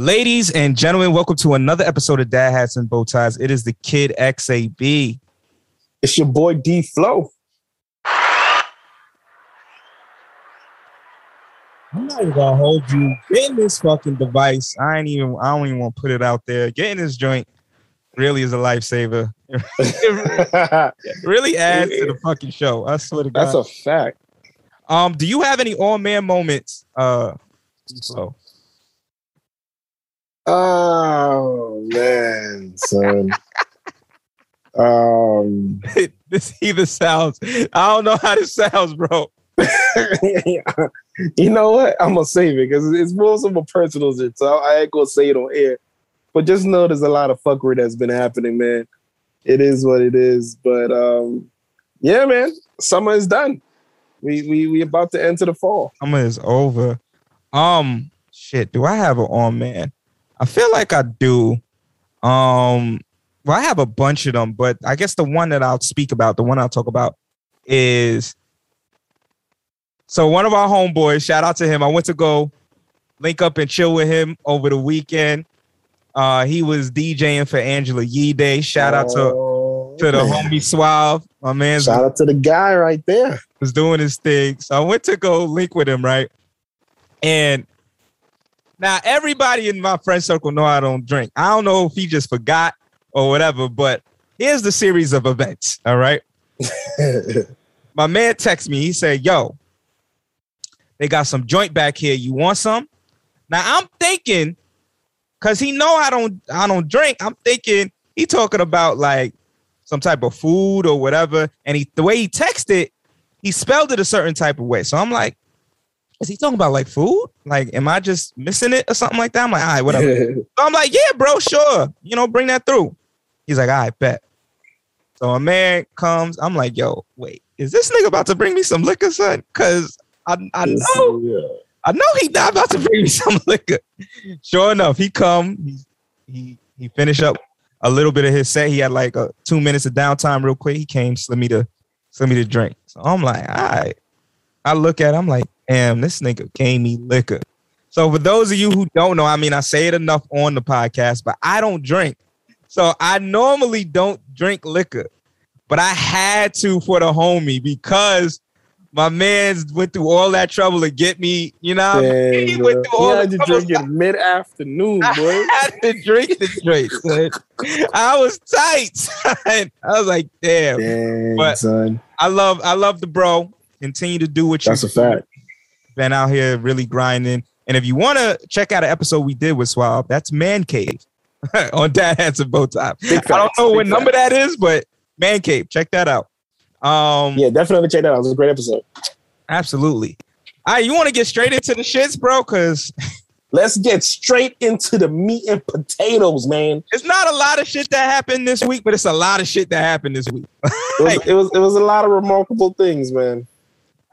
Ladies and gentlemen, welcome to another episode of Dad Hats and Bow Ties. It is the Kid XAB. It's your boy D Flow. I'm not even gonna hold you. Getting this fucking device, I ain't even. I don't even want to put it out there. Getting this joint really is a lifesaver. it really adds to the fucking show. I swear to God. That's a fact. um, do you have any all man moments? Uh, so Oh man, son. um, this either sounds. I don't know how this sounds, bro. you know what? I'm gonna save it because it's more of a personal shit, so I ain't gonna say it on air. But just know there's a lot of fuckery that's been happening, man. It is what it is. But um, yeah, man, summer is done. We we we about to enter the fall. Summer is over. Um, shit. Do I have an on man? I feel like I do. Um, well, I have a bunch of them, but I guess the one that I'll speak about, the one I'll talk about, is so one of our homeboys. Shout out to him. I went to go link up and chill with him over the weekend. Uh, he was DJing for Angela Yee Day. Shout out to Oh, to the man. homie Suave. My man's Shout out to the guy right there. was doing his thing. So I went to go link with him, right? And now everybody in my friend circle know I don't drink. I don't know if he just forgot or whatever, but here's the series of events. All right. My man texted me. He said, Yo, they got some joint back here. You want some? Now I'm thinking, cause he know I don't I don't drink. I'm thinking he talking about like some type of food or whatever. And he the way he texted, he spelled it a certain type of way. So I'm like, is he talking about like food? Like, am I just missing it or something like that? I'm like, all right, whatever. So I'm like, yeah, bro, sure. You know, bring that through. He's like, all right, bet. So a man comes. I'm like, yo, wait, is this nigga about to bring me some liquor, son? Cause I, I know, Yeah. I know he not about to bring me some liquor. Sure enough, he come. He he he finished up a little bit of his set. He had like a two minutes of downtime, real quick. He came, slid me to slid me to drink. So I'm like, all right. I look at, him, I'm like, damn, this nigga gave me liquor. So for those of you who don't know, I mean, I say it enough on the podcast, but I don't drink. So I normally don't drink liquor, but I had to for the homie because my man's went through all that trouble to get me, you know. what I mean? He bro. went through all had the to drink it mid afternoon, I had to drink the drink. I was tight. son. I was like, damn. Dang, But- son. I love, I love the bro. Continue to do what you That's a do. fact. Been out here really grinding. And if you want to check out an episode we did with Suave, that's Man Cave on Dad Hats and Bow. Big I don't know what number facts. that is, but Man Cave, check that out. Um, Yeah, definitely check that out. It was a great episode. absolutely. All right, you want to get straight into the shits, bro? Because Let's get straight into the meat and potatoes, man. it's not a lot of shit that happened this week, but it's a lot of shit that happened this week. It was, it was it was a lot of remarkable things, man.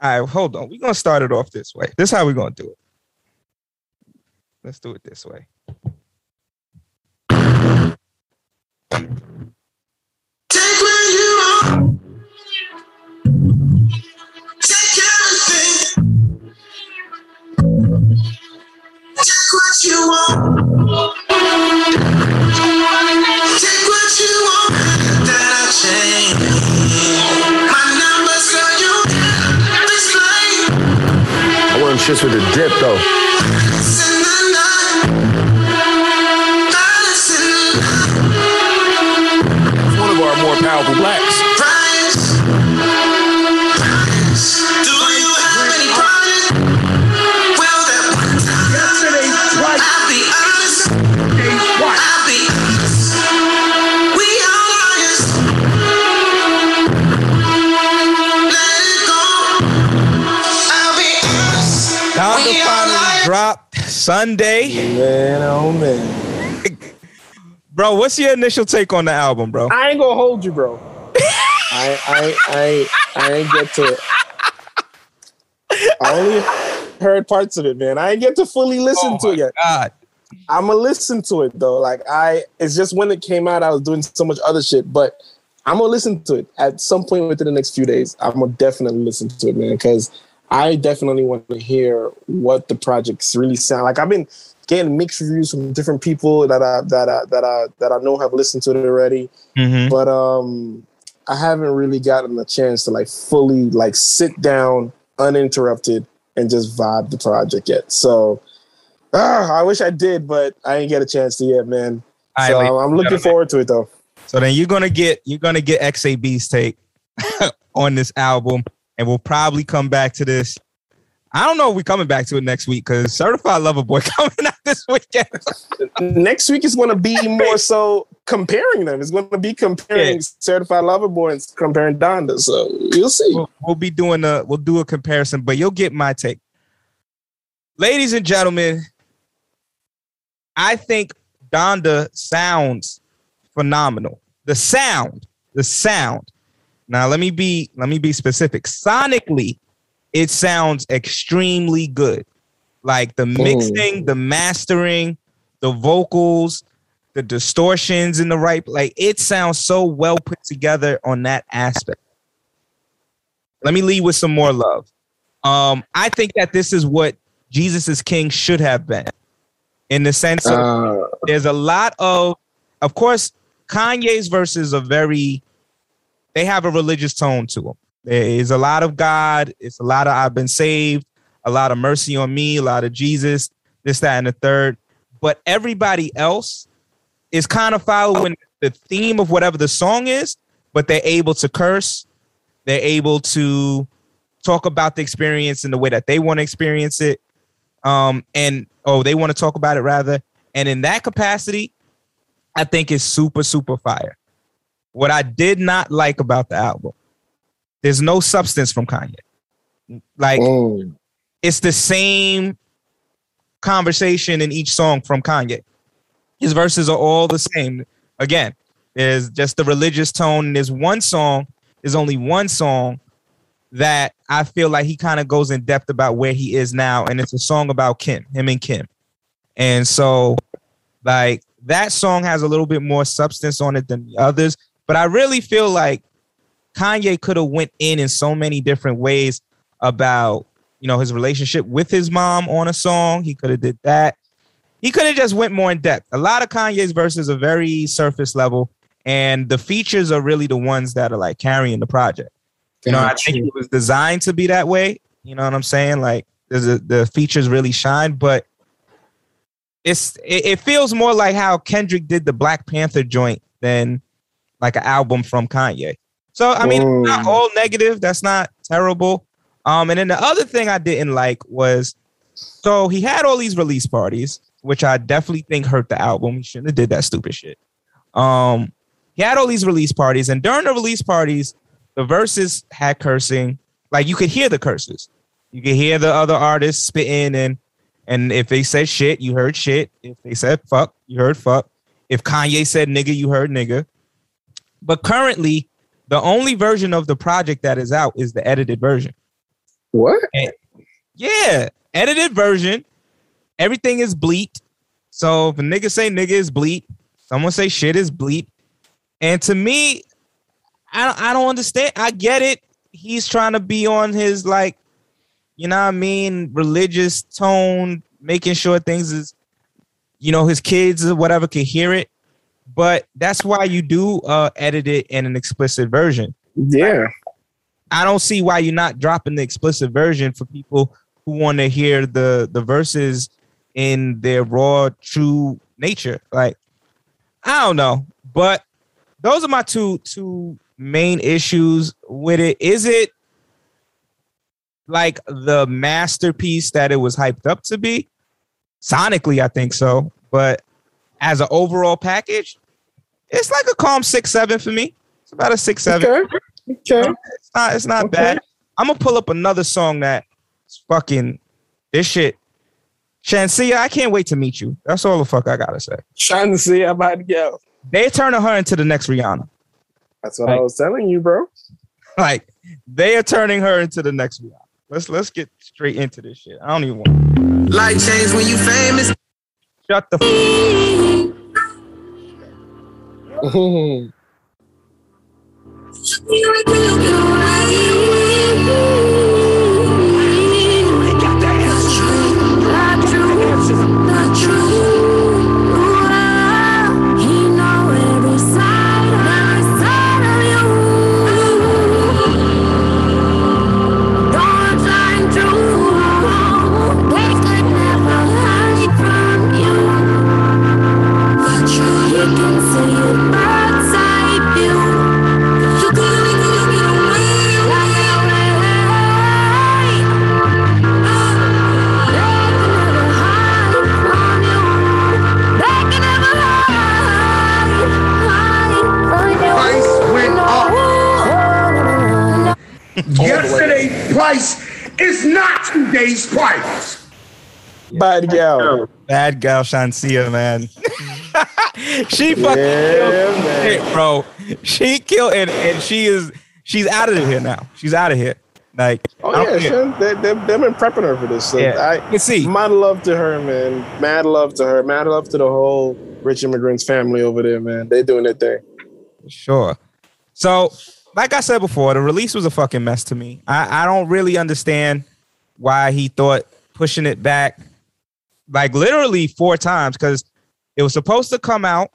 All right, hold on. We're gonna start it off this way. This is how we're gonna do it. Let's do it this way. Bro, what's your initial take on the album, bro? I ain't gonna hold you, bro. I I I I ain't get to it. I only heard parts of it, man. I ain't get to fully listen Oh to it yet. God. I'm gonna listen to it though. Like I, it's just when it came out, I was doing so much other shit. But I'm gonna listen to it at some point within the next few days. I'm gonna definitely listen to it, man, because I definitely want to hear what the projects really sound like. I've been getting mixed reviews from different people that I that I that I that I know have listened to it already Mhm. but um i haven't really gotten a chance to like fully like sit down uninterrupted and just vibe the project yet so ah, i wish i did but i ain't get a chance to yet man right, so i'm looking forward to it though So then you're gonna get you're gonna get XAB's take on this album, and we'll probably come back to this. I don't know if we're coming back to it next week because Certified Lover Boy coming out this weekend. next week is going to be more so comparing them it's going to be comparing Yeah. certified lover boy and comparing donda so you'll see we'll, we'll be doing a we'll do a comparison, but you'll get my take. Ladies and gentlemen, I think Donda sounds phenomenal. The sound, the sound. Now let me be let me be specific. Sonically, it sounds extremely good. Like the mixing, the mastering, the vocals, the distortions in the right like it sounds so well put together on that aspect. Let me lead with some more love. Um, I think that this is what Jesus is King should have been, in the sense of uh, there's a lot of, of course, Kanye's verses are very, they have a religious tone to them. There is a lot of God. It's a lot of I've been saved, a lot of mercy on me, a lot of Jesus, this, that, and the third. But everybody else is kind of following the theme of whatever the song is, but they're able to curse. They're able to talk about the experience in the way that they want to experience it. Um, and oh, they want to talk about it rather. And in that capacity, I think it's super, super fire. What I did not like about the album, there's no substance from Kanye. Like mm, it's the same conversation in each song from Kanye. His verses are all the same. Again, there's just the religious tone. And there's one song, there's only one song that I feel like he kind of goes in depth about where he is now. And it's a song about Kim, him and Kim. And so, like, that song has a little bit more substance on it than the others. But I really feel like Kanye could have went in in so many different ways about you know his relationship with his mom on a song. He could have did that. He could have just went more in depth. A lot of Kanye's verses are very surface level, and the features are really the ones that are like carrying the project. You know, I think it was designed to be that way. You know what I'm saying? Like, a, the features really shine, but it's it, it feels more like how Kendrick did the Black Panther joint than like an album from Kanye. So I mean, it's not all negative. That's not terrible. Um, and then the other thing I didn't like was so he had all these release parties, which I definitely think hurt the album. He shouldn't have did that stupid shit. Um, he had all these release parties, and during the release parties, the verses had cursing. Like you could hear the curses. You could hear the other artists spitting, and and if they said shit, you heard shit. If they said fuck, you heard fuck. If Kanye said nigga, you heard nigga. But currently, the only version of the project that is out is the edited version. what Yeah, edited version. Everything is bleat. So if a nigga say nigga is bleep, someone say shit is bleep. And to me, I don't, I don't understand. I get it. He's trying to be on his like, you know what I mean, religious tone, making sure things is, you know, his kids or whatever can hear it. But that's why you do uh edit it in an explicit version. yeah I don't see why you're not dropping the explicit version for people who want to hear the the verses in their raw, true nature. Like, I don't know, but those are my two two main issues with it. Is it like the masterpiece that it was hyped up to be? Sonically, I think so. But as an overall package, it's like a calm six seven for me. It's about a six seven. Okay. Okay. It's not. It's not Okay. bad. I'm gonna pull up another song that fucking this shit. Shenseea, I can't wait to meet you. That's all the fuck I gotta say. Trying to see how about to go. They turning her into the next Rihanna. That's what I was telling you, bro. Like they are turning her into the next Rihanna. Let's let's get straight into this shit. I don't even want. Life change when you famous. Shut the. F- You Yesterday's price is not today's price. Bad gal. Bad gal Shenseea, man. she fucking Yeah, killed man. it, bro. She killed and, and she is she's out of here now. She's out of here. Like Oh yeah, care. son. They, they, they've been prepping her for this. So Yeah. I You can see. mad love to her, man. Mad love to her. Mad love to the whole rich immigrants family over there, man. They doing their thing. Sure. So, like I said before, the release was a fucking mess to me. I, I don't really understand why he thought pushing it back like literally four times because it was supposed to come out.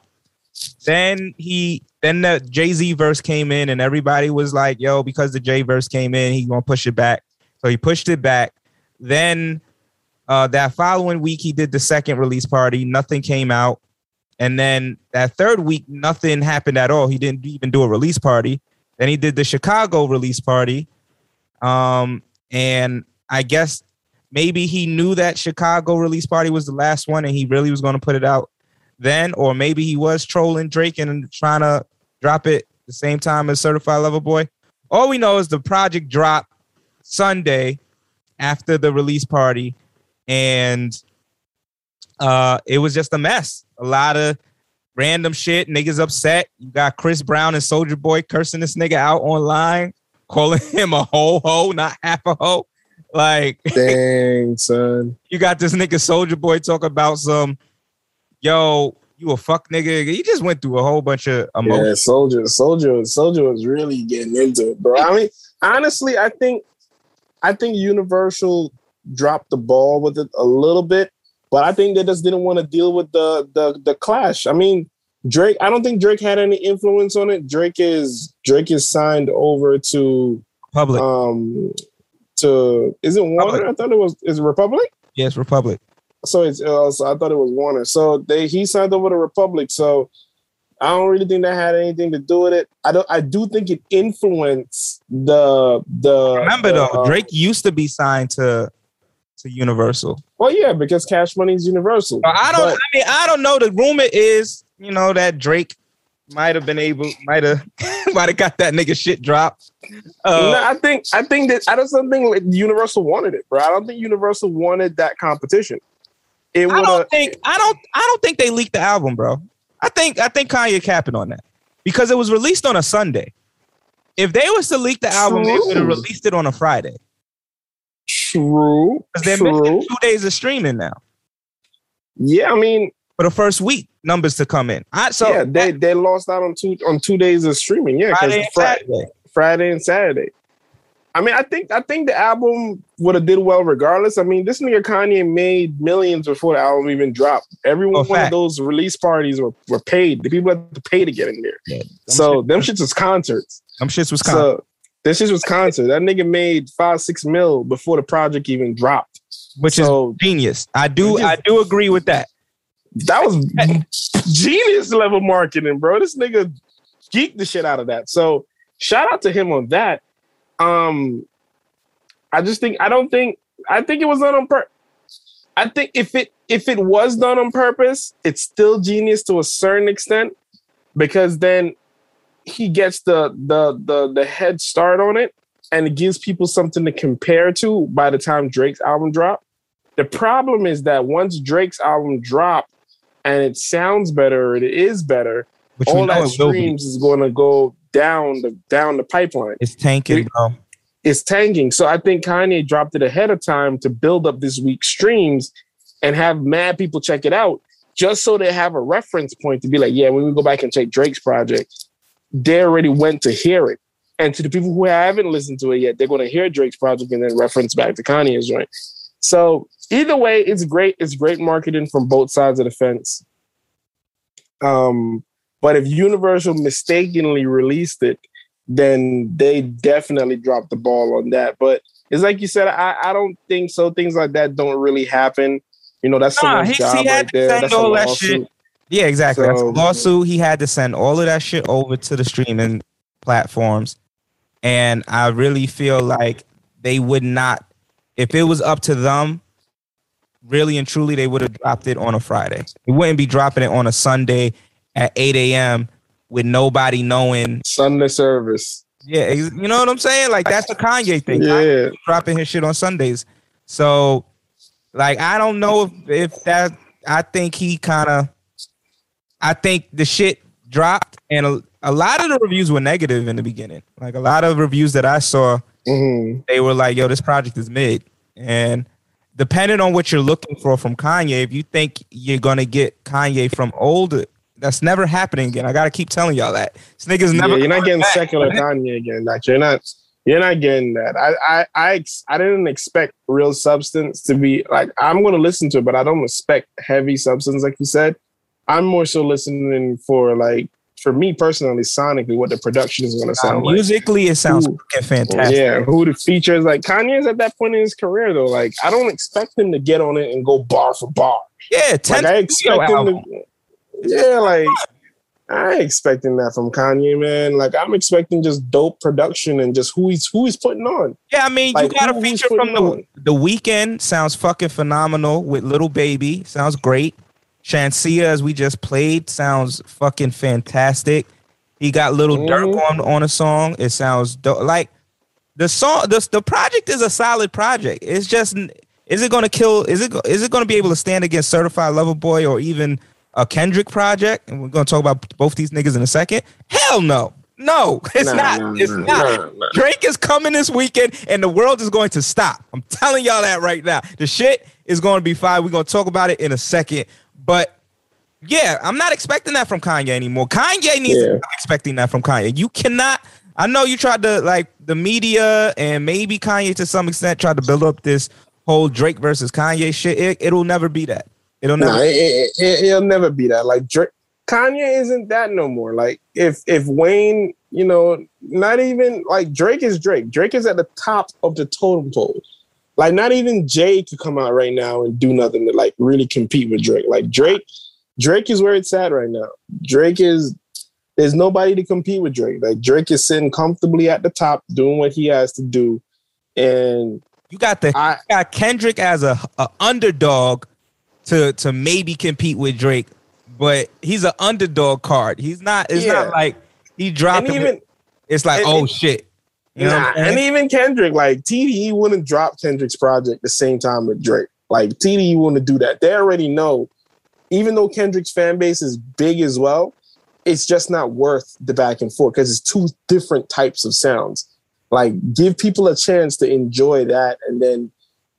Then he then the Jay-Z verse came in and everybody was like, yo, because the J verse came in, he's gonna push it back. So he pushed it back. Then uh that following week he did the second release party, nothing came out. And then that third week, nothing happened at all. He didn't even do a release party. Then he did the Chicago release party. Um, and I guess maybe he knew that Chicago release party was the last one and he really was going to put it out then, or maybe he was trolling Drake and trying to drop it the same time as Certified Lover Boy. All we know is the project dropped Sunday after the release party, and uh, it was just a mess. A lot of random shit. Niggas upset. You got Chris Brown and Soldier Boy cursing this nigga out online, calling him a ho ho, not half a hoe. Like Dang, son. you got this nigga Soldier Boy talk about some, yo, you a fuck nigga. He just went through a whole bunch of Yeah, emotions. soldier, soldier, soldier was really getting into it, bro. I mean, honestly, I think, I think Universal dropped the ball with it a little bit, but I think they just didn't want to deal with the the the clash. I mean, Drake. I don't think Drake had any influence on it. Drake is Drake is signed over to Public, um to is it Warner? Republic. I thought it was is it Republic. yes, Republic. So it's uh, so I thought it was Warner. So they he signed over to Republic. So I don't really think that had anything to do with it. I don't. I do think it influenced the the. Remember the, though, uh, Drake used to be signed to to Universal. Well, yeah, because Cash Money is Universal. I don't. But- I mean, I don't know. The rumor is, you know, that Drake might have been able, might have, might have got that nigga shit dropped. Uh, no, I think I think that I don't think like Universal wanted it, bro. I don't think Universal wanted that competition. It I would don't think. I don't. I don't think they leaked the album, bro. I think. I think Kanye capping on that because it was released on a Sunday. If they was to leak the album, they would have released it on a Friday True. because they're True. missing two days of streaming now Yeah, I mean, for the first week numbers to come in. I so yeah, they they lost out on two on two days of streaming. Yeah, Friday and Saturday. Friday and Saturday. I mean, I think I think the album would have did well regardless. I mean, this nigga Kanye made millions before the album even dropped. Every Oh, one of those release parties were, were paid. The people had to pay to get in there. Yeah, them so shit- them shits was concerts. them shits was kind. So this is Wisconsin. That nigga made five six mil before the project even dropped. which so- is genius. I do. Is- I do agree with that. That was genius level marketing, bro. This nigga geeked the shit out of that. So shout out to him on that. Um, I just think I don't think I think it was done on purpose. I think if it if it was done on purpose, it's still genius to a certain extent because then he gets the the the the head start on it and it gives people something to compare to by the time Drake's album drop. The problem is that once Drake's album drop and it sounds better, it is better, Which all that it will be. streams is going to go down the down the pipeline. It's tanking, bro. It's tanking. So I think Kanye dropped it ahead of time to build up this week's streams and have mad people check it out, just so they have a reference point to be like, yeah, when we go back and check Drake's project, they already went to hear it. And to the people who haven't listened to it yet, they're going to hear Drake's project and then reference back to Kanye's joint. So either way, it's great. It's great marketing from both sides of the fence. Um, but if Universal mistakenly released it, then they definitely dropped the ball on that. But it's like you said, I, I don't think so. Things like that don't really happen. You know, that's Nah, someone's he- job right to there. That's a that lawsuit. Yeah, exactly. That's a So- lawsuit. He had to send all of that shit over to the streaming platforms. And I really feel like they would not, if it was up to them, really and truly, they would have dropped it on a Friday. It wouldn't be dropping it on a Sunday at 8 a.m. with nobody knowing. Sunday service. Yeah, you know what I'm saying? Like, that's the Kanye thing. Yeah. dropping his shit on Sundays. So, like, I don't know if, if that. I think he kind of. I think the shit dropped, and a, a lot of the reviews were negative in the beginning. Like a lot of reviews that I saw, Mhm. they were like, "Yo, this project is mid." And depending on what you're looking for from Kanye, if you think you're gonna get Kanye from old, that's never happening again. I gotta keep telling y'all that this nigga's never. yeah, you're not getting back. secular Kanye again. Like you're not you're not getting that. I I I, ex- I didn't expect real substance to be like I'm gonna listen to it, but I don't expect heavy substance like you said. I'm more so listening for like for me personally, sonically, what the production is gonna Uh, sound like. musically, it sounds fucking fantastic. Yeah, who the features like Kanye's at that point in his career though. Like I don't expect him to get on it and go bar for bar. Yeah, 10 Like I expect him album. to. Yeah, like I ain't expecting that from Kanye, man. Like I'm expecting just dope production and just who he's who he's putting on. Yeah, I mean, Like, you got a feature from the on? the Weeknd. Sounds fucking phenomenal with Lil Baby. Sounds great. Shenseea, as we just played, sounds fucking fantastic. He got Lil Durk Mhm. on on a song. It sounds dope. like the song. The the project is a solid project. It's just is it going to kill? Is it go- is it going to be able to stand against Certified Lover Boy or even a Kendrick project? And we're going to talk about both these niggas in a second. Hell no. No, it's Nah, not. nah, it's nah, not. nah, nah. Drake is coming this weekend and the world is going to stop. I'm telling y'all that right now. The shit is going to be fine. We're going to talk about it in a second. But yeah, I'm not expecting that from Kanye anymore. Kanye needs Yeah. expecting that from Kanye. You cannot. I know you tried to like the media and maybe Kanye to some extent tried to build up this whole Drake versus Kanye shit. It, it'll never be that. It'll never. Nah, it, it, it'll never be that. Like Drake, Kanye isn't that no more. Like if if Wayne, you know, not even like Drake is Drake. Drake is at the top of the totem pole. Like not even Jay could come out right now and do nothing to like really compete with Drake. Like Drake, Drake is where it's at right now. Drake is there's nobody to compete with Drake. Like Drake is sitting comfortably at the top, doing what he has to do, and You got the I you got Kendrick as a, a underdog to to maybe compete with Drake, but he's an underdog card. He's not. It's Yeah. not like he dropped. even it's like and- oh and- shit. You know Nah, and even Kendrick, like TDE wouldn't drop Kendrick's project the same time with Drake. Like TDE wouldn't do that. They already know, even though Kendrick's fan base is big as well, it's just not worth the back and forth because it's two different types of sounds. Like give people a chance to enjoy that, and then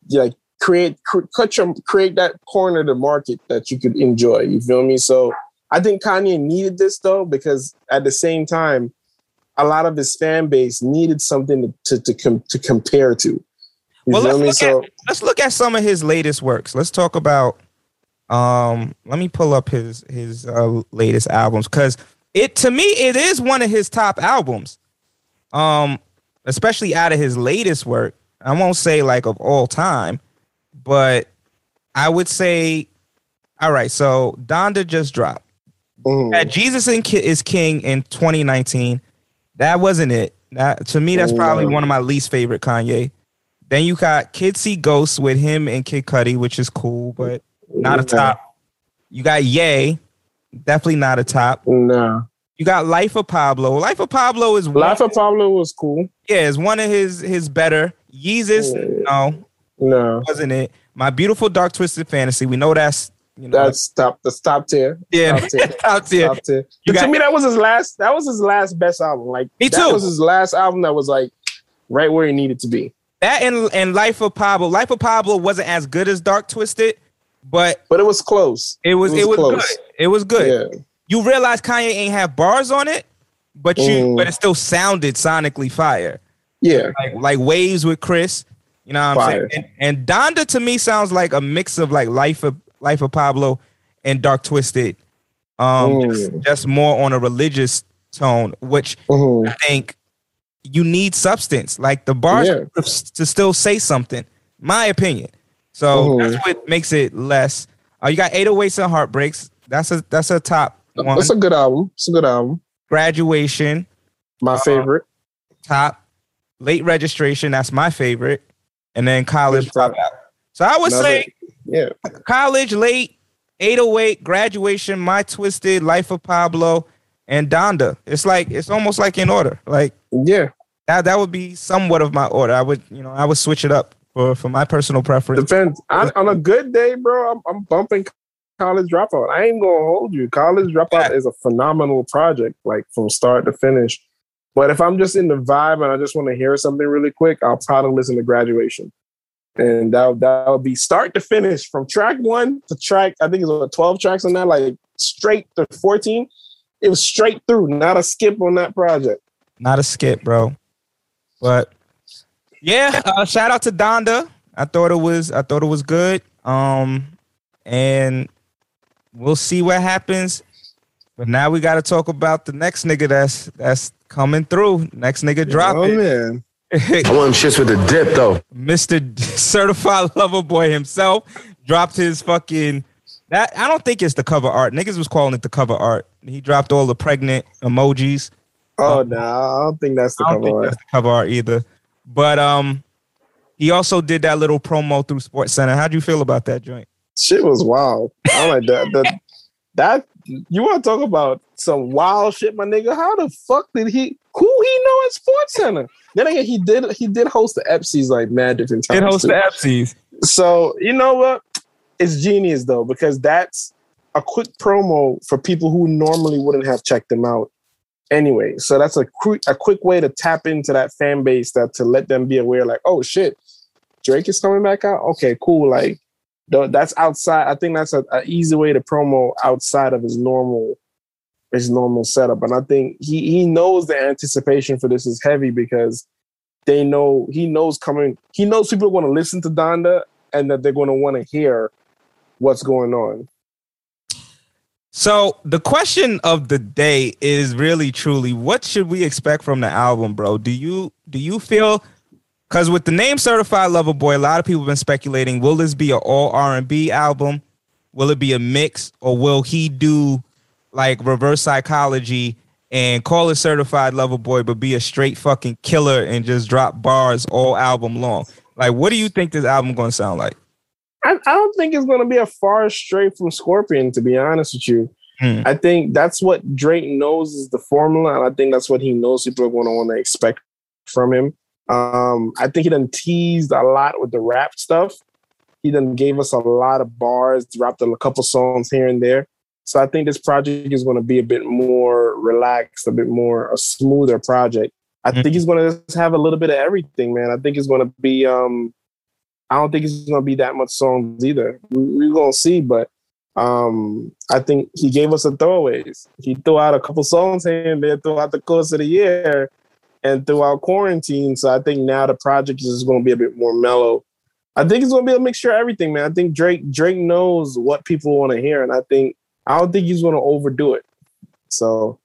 you like create cr- cut your, create that corner of the market that you could enjoy. You feel me? So I think Kanye needed this though because at the same time a lot of his fan base needed something to to to, com- to compare to. You Well, let's look, at, let's look at some of his latest works. Let's talk about. Um, let me pull up his his uh, latest albums because it to me it is one of his top albums. Um, especially out of his latest work. I won't say like of all time, but I would say, all right. So Donda just dropped. Had Jesus is King in 2019. That wasn't it. That to me, that's oh, probably one of my least favorite Kanye. Then you got Kids See Ghosts with him and Kid Cudi, which is cool, but not a top. You got Ye, definitely not a top. No. You got Life of Pablo. Life of Pablo is Life of Pablo was cool. yeah, it's one of his his better. Yeezus, no, No. wasn't it? My beautiful dark twisted fantasy. We know that's you know That's top the top tier. yeah top tier. Top tier. You But got- to me, that was his last. That was his last best album. Like Me that too. was his last album. That was like right where he needed to be. That and and Life of Pablo. Life of Pablo wasn't as good as Dark Twisted, but But it was close. it was it was, close. good. It was good. Yeah. You realize Kanye ain't have bars on it, but you Mm. but it still sounded sonically fire. Yeah. Like like waves with Chris. You know what I'm Fire. saying? And, and Donda to me sounds like a mix of like Life of Life of Pablo and Dark Twisted. Um Mm. just, just more on a religious tone, which Mhm. I think you need substance. Like the bars Yeah. to still say something. My opinion. So Mhm. that's what makes it less. Uh, you got 808s and Heartbreaks. That's a that's a top one. It's a good album. It's a good album. Graduation, My favorite. top. Late registration, that's my favorite. And then college dropout. So I would Another- say Yeah. college, late, 808, graduation, my twisted, life of Pablo, and Donda. It's like it's almost like in order. Like Yeah. that that would be somewhat of my order. I would, you know, I would switch it up for for my personal preference. Depends. I, on a good day, bro, I'm, I'm bumping College Dropout. I ain't gonna hold you. College Dropout is a phenomenal project, like from start to finish. But if I'm just in the vibe and I just want to hear something really quick, I'll probably listen to Graduation, and that that would be start to finish from track one to track. I think it's what 12 tracks on that, like straight to 14. It was straight through, not a skip on that project. Not a skip, bro. But yeah, uh, shout out to Donda. I thought it was I thought it was good. Um and we'll see what happens. But now we got to talk about the next nigga that's that's coming through. Next nigga drop oh man, I want them shits with the dip though. Mr. Certified Lover Boy himself dropped his fucking that I don't think it's the cover art. Niggas was calling it the cover art. He dropped all the pregnant emojis. oh no, I don't think that's the I don't cover think art. that's the cover art either. But um, he also did that little promo through Sports Center. How'd you feel about that joint? shit was wild. I'm like that. That, that you want to talk about some wild shit, my nigga? How the fuck did he? Who he know at Sports Center? Then again, he did. He did host the ESPYs like mad different times. Did host too. the. So you know what? It's genius though because that's a quick promo for people who normally wouldn't have checked them out anyway. So that's a quick a quick way to tap into that fan base that to let them be aware, like, oh shit, Drake is coming back out. Okay, cool. Like that's outside. I think that's a, a easy way to promo outside of his normal his normal setup. And I think he he knows the anticipation for this is heavy because they know he knows coming. He knows people want to listen to Donda and that they're going to want to hear what's going on. So the question of the day is really truly what should we expect from the album, bro? Do you do you feel because with the name Certified Lover Boy, a lot of people have been speculating, will this be an all R&B album? Will it be a mix or will he do like reverse psychology and call it Certified Lover Boy but be a straight fucking killer and just drop bars all album long? Like what do you think this album going to sound like? I, I don't think it's going to be a far straight from Scorpion, to be honest with you. Hmm. I think that's what Drake knows is the formula, and I think that's what he knows people are to want to expect from him. Um, I think he done teased a lot with the rap stuff. He then gave us a lot of bars, dropped a couple songs here and there. So I think this project is going to be a bit more relaxed, a bit more a smoother project. I Mhm. think he's going to have a little bit of everything, man. I think it's going to be. Um, I don't think it's going to be that much songs either. We, we're going to see, but um, I think he gave us the throwaways. He threw out a couple songs here and there throughout the course of the year and throughout quarantine. So I think now the project is going to be a bit more mellow. I think it's going to be a mixture of everything, man. I think Drake Drake knows what people want to hear, and I think I don't think he's going to overdo it. So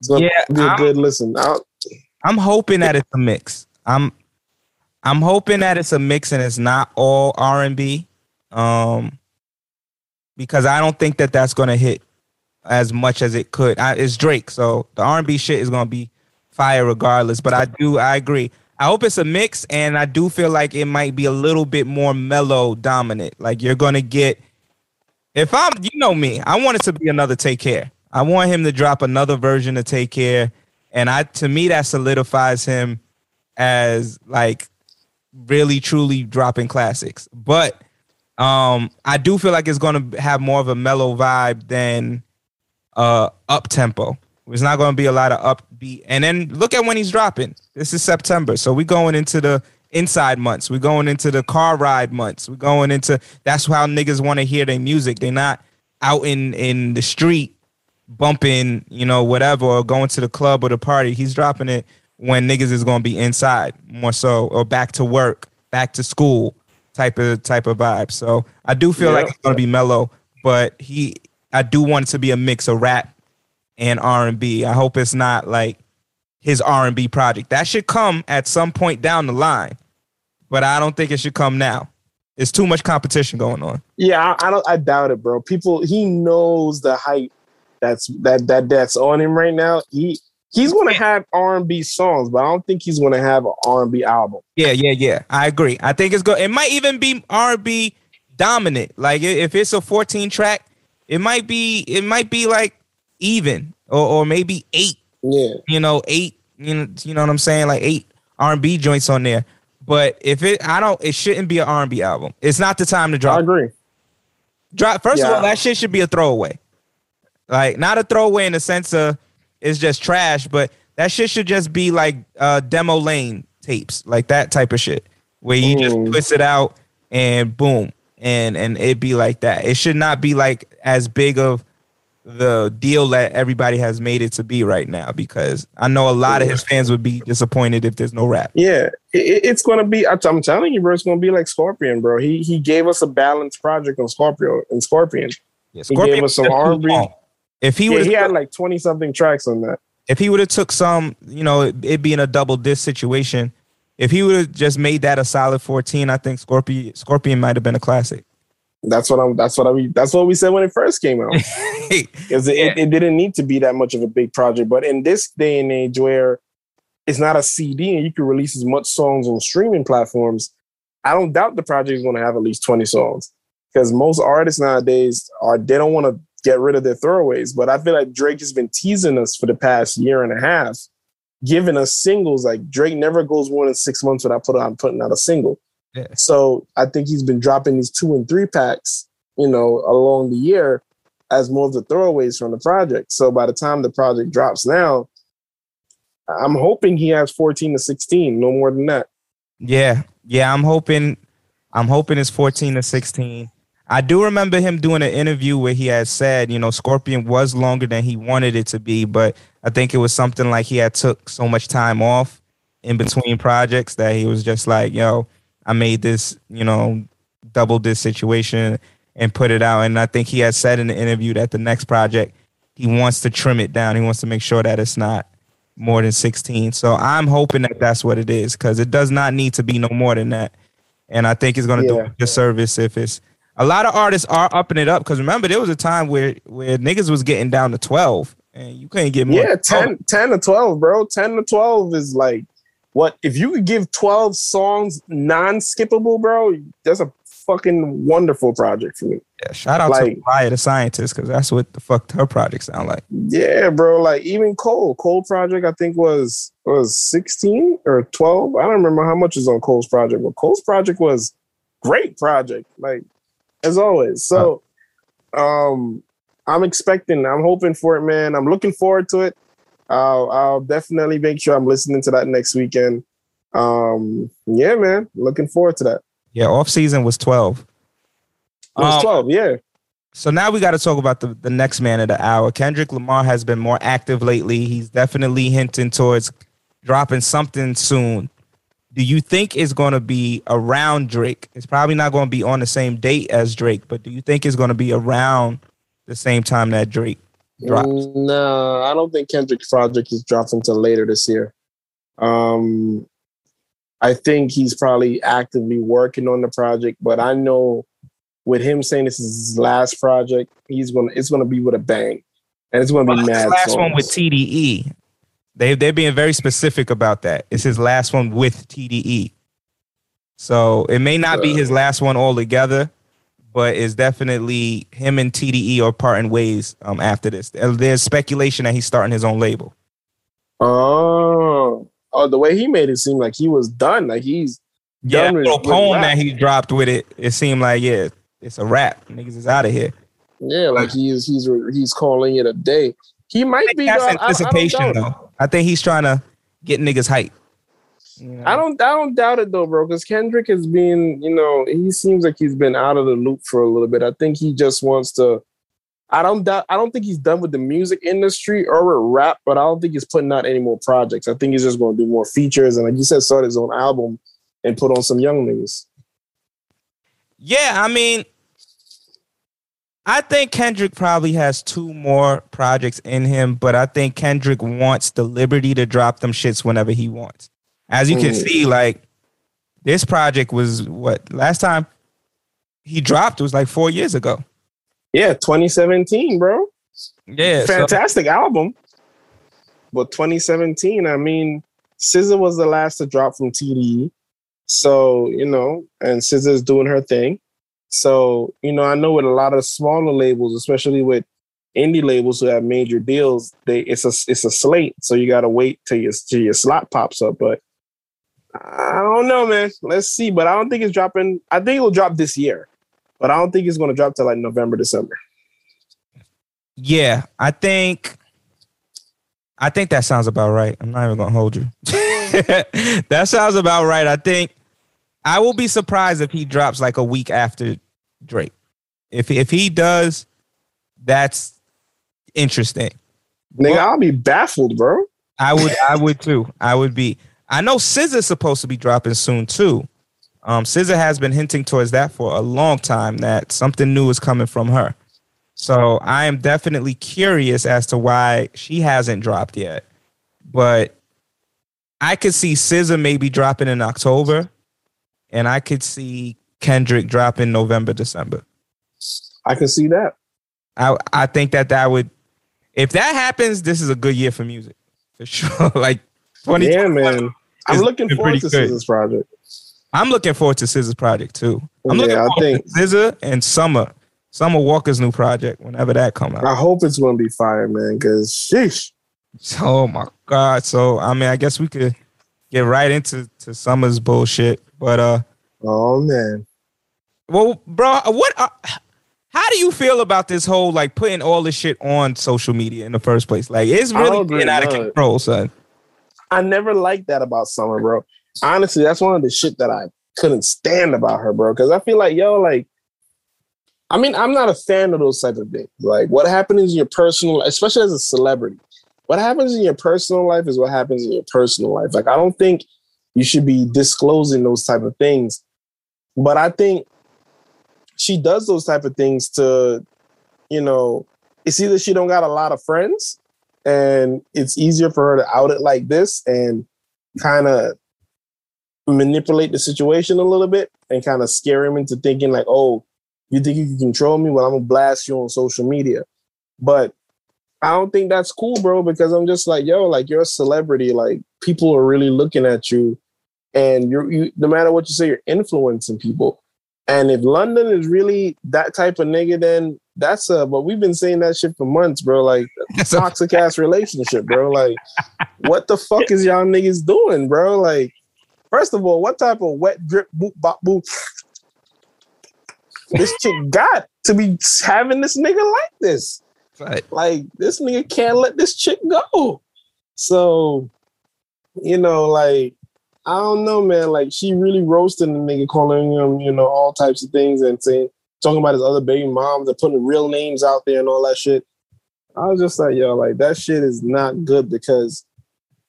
it's going to Yeah, be a I'm- good listen. I, I'm hoping that it's a mix. I'm I'm hoping that it's a mix and it's not all R and B, um, because I don't think that that's gonna hit as much as it could. I, it's Drake, so the R&B shit is gonna be fire regardless. But I do, I agree. I hope it's a mix, and I do feel like it might be a little bit more mellow dominant. Like you're gonna get. If I'm, you know me, I want it to be another Take Care. I want him to drop another version of Take Care, and I to me that solidifies him as like really truly dropping classics. But um I do feel like it's going to have more of a mellow vibe than uh up tempo. There's not going to be a lot of upbeat. And then look at when he's dropping. This is September. So we're going into the inside months. We're going into the car ride months. We're going into that's how niggas want to hear their music. They're not out in in the street bumping, you know, whatever, or going to the club or the party. He's dropping it when niggas is gonna be inside more so, or back to work, back to school type of type of vibe. So I do feel like it's gonna be mellow, but he I do want it to be a mix of rap and R and B. I hope it's not like his R and B project. That should come at some point down the line, but I don't think it should come now. It's too much competition going on. Yeah, I, I don't. I doubt it, bro. People, he knows the hype that's that that that's on him right now. He he's going to have R and B songs, but I don't think he's going to have an R and B album. Yeah, yeah, yeah. I agree. I think it's good. It might even be R and B dominant. Like if it's a 14 track, it might be it might be like even or or maybe eight. Yeah, You know, eight. You know, you know what I'm saying? Like eight R and B joints on there. But if it, I don't. It shouldn't be an R and B album. It's not the time to drop. I agree. Drop. First of all, that shit should be a throwaway. Like not a throwaway in the sense of it's just trash, but that shit should just be like uh demo lane tapes, like that type of shit, where you just Mm. twist it out and boom, and and it be like that. It should not be like as big of the deal that everybody has made it to be right now, because I know a lot of his fans would be disappointed if there's no rap. Yeah, it, it- it's going to be. I'm telling you, bro. It's going to be like Scorpion, bro. He he gave us a balanced project on Scorpio and Scorpion. Yeah, He gave us some R&B. If he Yeah, would he had like twenty something tracks on that. if he would have took some, you know, it, it being a double disc situation, if he would have just made that a solid 14, I think Scorpion Scorpion might have been a classic. That's what I'm. That's what I. mean. That's what we said when it first came out. because it, it, it didn't need to be that much of a big project. But in this day and age where it's not a CD and you can release as much songs on streaming platforms, I don't doubt the project is going to have at least 20 songs. Because most artists nowadays are they don't want to get rid of their throwaways. But I feel like Drake has been teasing us for the past year and a half, giving us singles. Like Drake never goes more than six months without put out, putting out a single. Yeah. So I think he's been dropping these two and three packs, you know, along the year as more of the throwaways from the project. So by the time the project drops now, I'm hoping he has 14 to 16, no more than that. Yeah, yeah. I'm hoping, I'm hoping it's 14 to 16. I do remember him doing an interview where he had said, you know, Scorpion was longer than he wanted it to be, but I think it was something like he had took so much time off in between projects that he was just like, yo, I made this, you know, double this situation and put it out. And I think he had said in the interview that the next project he wants to trim it down. He wants to make sure that it's not more than 16. So I'm hoping that that's what it is because it does not need to be no more than that. And I think it's going to do Yeah. a disservice if it's a lot of artists are upping it up because remember there was a time where where niggas was getting down to 12 and you couldn't get more. Yeah, than 10, 10 to 12, bro. 10 to 12 is like what if you could give 12 songs non-skippable, bro, that's a fucking wonderful project for me. Yeah, shout out like- to Mariah the scientist because that's what the fuck her project sound like. Yeah, bro. Like even Cole, Cole project, I think was was 16 or 12. I don't remember how much is on Cole's project, but Cole's project was great project, like as always. So um I'm expecting, I'm hoping for it, man. I'm looking forward to it. I'll I'll definitely make sure I'm listening to that next weekend. Um yeah, man. Looking forward to that. Yeah, off season was 12. It was Um, 12, yeah. So now we got to talk about the, the next man of the hour. Kendrick Lamar has been more active lately. He's definitely hinting towards dropping something soon. Do you think it's going to be around Drake? It's probably not going to be on the same date as Drake, but do you think it's going to be around the same time that Drake drops? No, I don't think Kendrick's project is dropping until later this year. Um, I think he's probably actively working on the project, but I know with him saying this is his last project, he's gonna it's gonna be with a bang. and it's going to be Well, mad. his last one with TDE. They they're being very specific about that. It's his last one with TDE. So it may not be his last one altogether, but it's definitely him and TDE are parting ways um, after this. There's speculation that he's starting his own label. Oh, oh, the way he made it seem like he was done. Like he's Yeah, done with, little poem that he dropped with it, it seemed like yeah, it's a wrap. Niggas is out of here. Yeah, like he's he's he's calling it a day. He might be. That's though, I- I anticipation though. I think he's trying to get niggas hype. Know? I don't I don't doubt it though, bro. Because Kendrick has been, you know, he seems like he's been out of the loop for a little bit. I think he just wants to. I don't doubt. I don't think he's done with the music industry or with rap, but I don't think he's putting out any more projects. I think he's just going to do more features and, like you said, start his own album and put on some young niggas. Yeah, I mean, I think Kendrick probably has two more projects in him, but I think Kendrick wants the liberty to drop them shits whenever he wants. As you can Mm. see, like this project was what last time he dropped was like four years ago. Yeah, 2017, bro. Yeah, so- fantastic album. But 2017, I mean, SZA was the last to drop from TDE. So, you know, and SZA's doing her thing. So, you know, I know with a lot of smaller labels, especially with indie labels who have major deals, they it's a it's a slate. So you gotta wait till your till your slot pops up. But I don't know, man. Let's see. But I don't think it's dropping. I think it'll drop this year. But I don't think it's gonna drop till like November, December. Yeah, I think I think that sounds about right. I'm not even gonna hold you. that sounds about right. I think I will be surprised if he drops like a week after Drake. If if he does, that's interesting. Nigga, I'll be baffled, bro. I would I would too. I would be. I know SZA's supposed to be dropping soon too. Um, SZA has been hinting towards that for a long time that something new is coming from her. So I am definitely curious as to why she hasn't dropped yet. But I could see SZA maybe dropping in October, and I could see Kendrick dropping November, December. I can see that. I I think that that would, if that happens, this is a good year for music for sure. like. Yeah, man. I'm looking forward to. SZA's project. I'm looking forward to SZA's project too. I'm looking Yeah, I think- to SZA and Summer, Summer Walker's new project whenever that come out. I hope it's gonna be fire, man. Cause sheesh. Oh my god! So I mean, I guess we could get right into to Summer's bullshit. But uh, Oh man. well, bro, what? Uh, how do you feel about this whole like putting all this shit on social media in the first place? Like, it's really getting out of control, son. I never liked that about Summer, bro. Honestly, that's one of the shit that I couldn't stand about her, bro. Cause I feel like, yo, like, I mean, I'm not a fan of those type of things. Like, what happens in your personal, especially as a celebrity, what happens in your personal life is what happens in your personal life. Like, I don't think you should be disclosing those type of things. But I think she does those type of things to, you know, it's either she don't got a lot of friends and it's easier for her to out it like this and kind of manipulate the situation a little bit and kind of scare him into thinking like, oh, you think you can control me? Well, I'm gonna blast you on social media. But I don't think that's cool, bro, because I'm just like, yo, like you're a celebrity. Like people are really looking at you, and you're you no matter what you say, you're influencing people. And if London is really that type of nigga, then that's a but we've been saying that shit for months, bro. Like toxic ass relationship, bro. Like, what the fuck is y'all niggas doing, bro? Like, first of all, what type of wet drip boop bop boop this chick got to be having this nigga like this? Right. Like, this nigga can't let this chick go. So, you know, like, I don't know, man. Like, she really roasting the nigga, calling him, you know, all types of things and saying, talking about his other baby moms and putting real names out there and all that shit. I was just like, yo, like that shit is not good because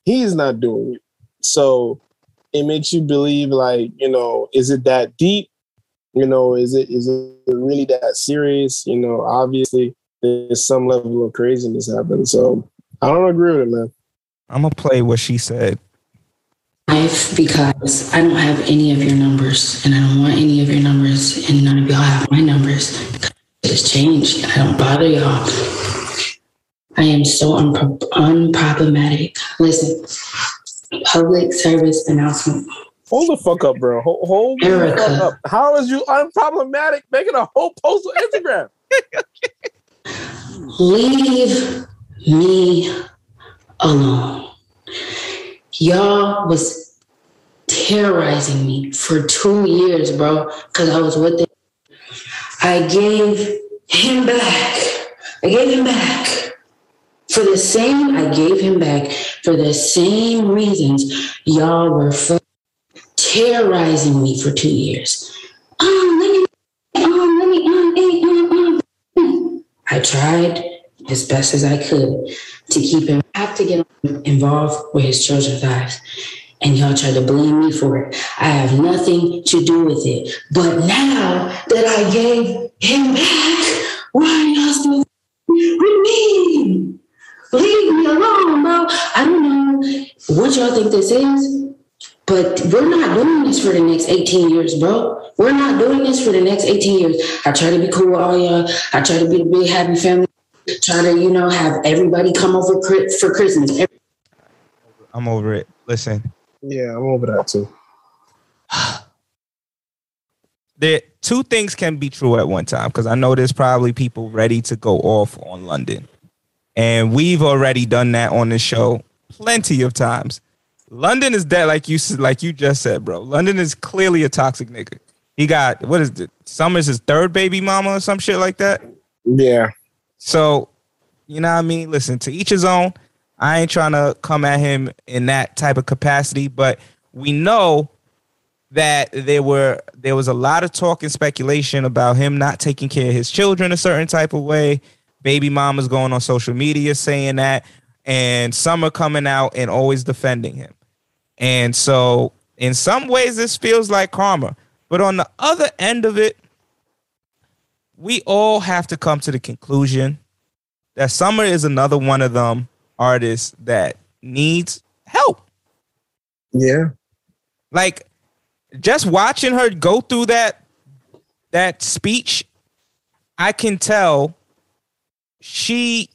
he's not doing it. So it makes you believe, like, you know, is it that deep? You know, is it is it really that serious? You know, obviously there's some level of craziness happening. So I don't agree with it, man. I'm gonna play what she said. Life because I don't have any of your numbers and I don't want any of your numbers and none of y'all have my numbers. It's changed. I don't bother y'all. I am so unpro- unproblematic. Listen, public service announcement. Hold the fuck up, bro. Hold, hold the fuck up. How is you unproblematic making a whole post on Instagram? Leave me alone. Y'all was terrorizing me for two years, bro, because I was with it. I gave him back. I gave him back. For the same, I gave him back for the same reasons y'all were terrorizing me for two years. Um, let me, um, let me, um, eh, um, um. I tried as best as I could to keep him. I have to get involved with his children's lives. And y'all try to blame me for it. I have nothing to do with it. But now that I gave him back, why y'all still with me? Leave me alone, bro. I don't know what y'all think this is, but we're not doing this for the next 18 years, bro. We're not doing this for the next 18 years. I try to be cool with all y'all. I try to be the big happy family. Try to, you know, have everybody come over for Christmas. I'm over it. Listen, Yeah, I'm over that too. there two things can be true at one time because I know there's probably people ready to go off on London, and we've already done that on the show plenty of times. London is dead, like you like you just said, bro. London is clearly a toxic nigga. He got what is it? Summer's his third baby mama or some shit like that. Yeah. So, you know what I mean? Listen, to each his own. I ain't trying to come at him in that type of capacity, but we know that there were there was a lot of talk and speculation about him not taking care of his children a certain type of way. Baby mamas going on social media saying that, and Summer coming out and always defending him. And so, in some ways, this feels like karma. But on the other end of it, we all have to come to the conclusion that Summer is another one of them artists that needs help. Yeah. Like just watching her go through that that speech, I can tell she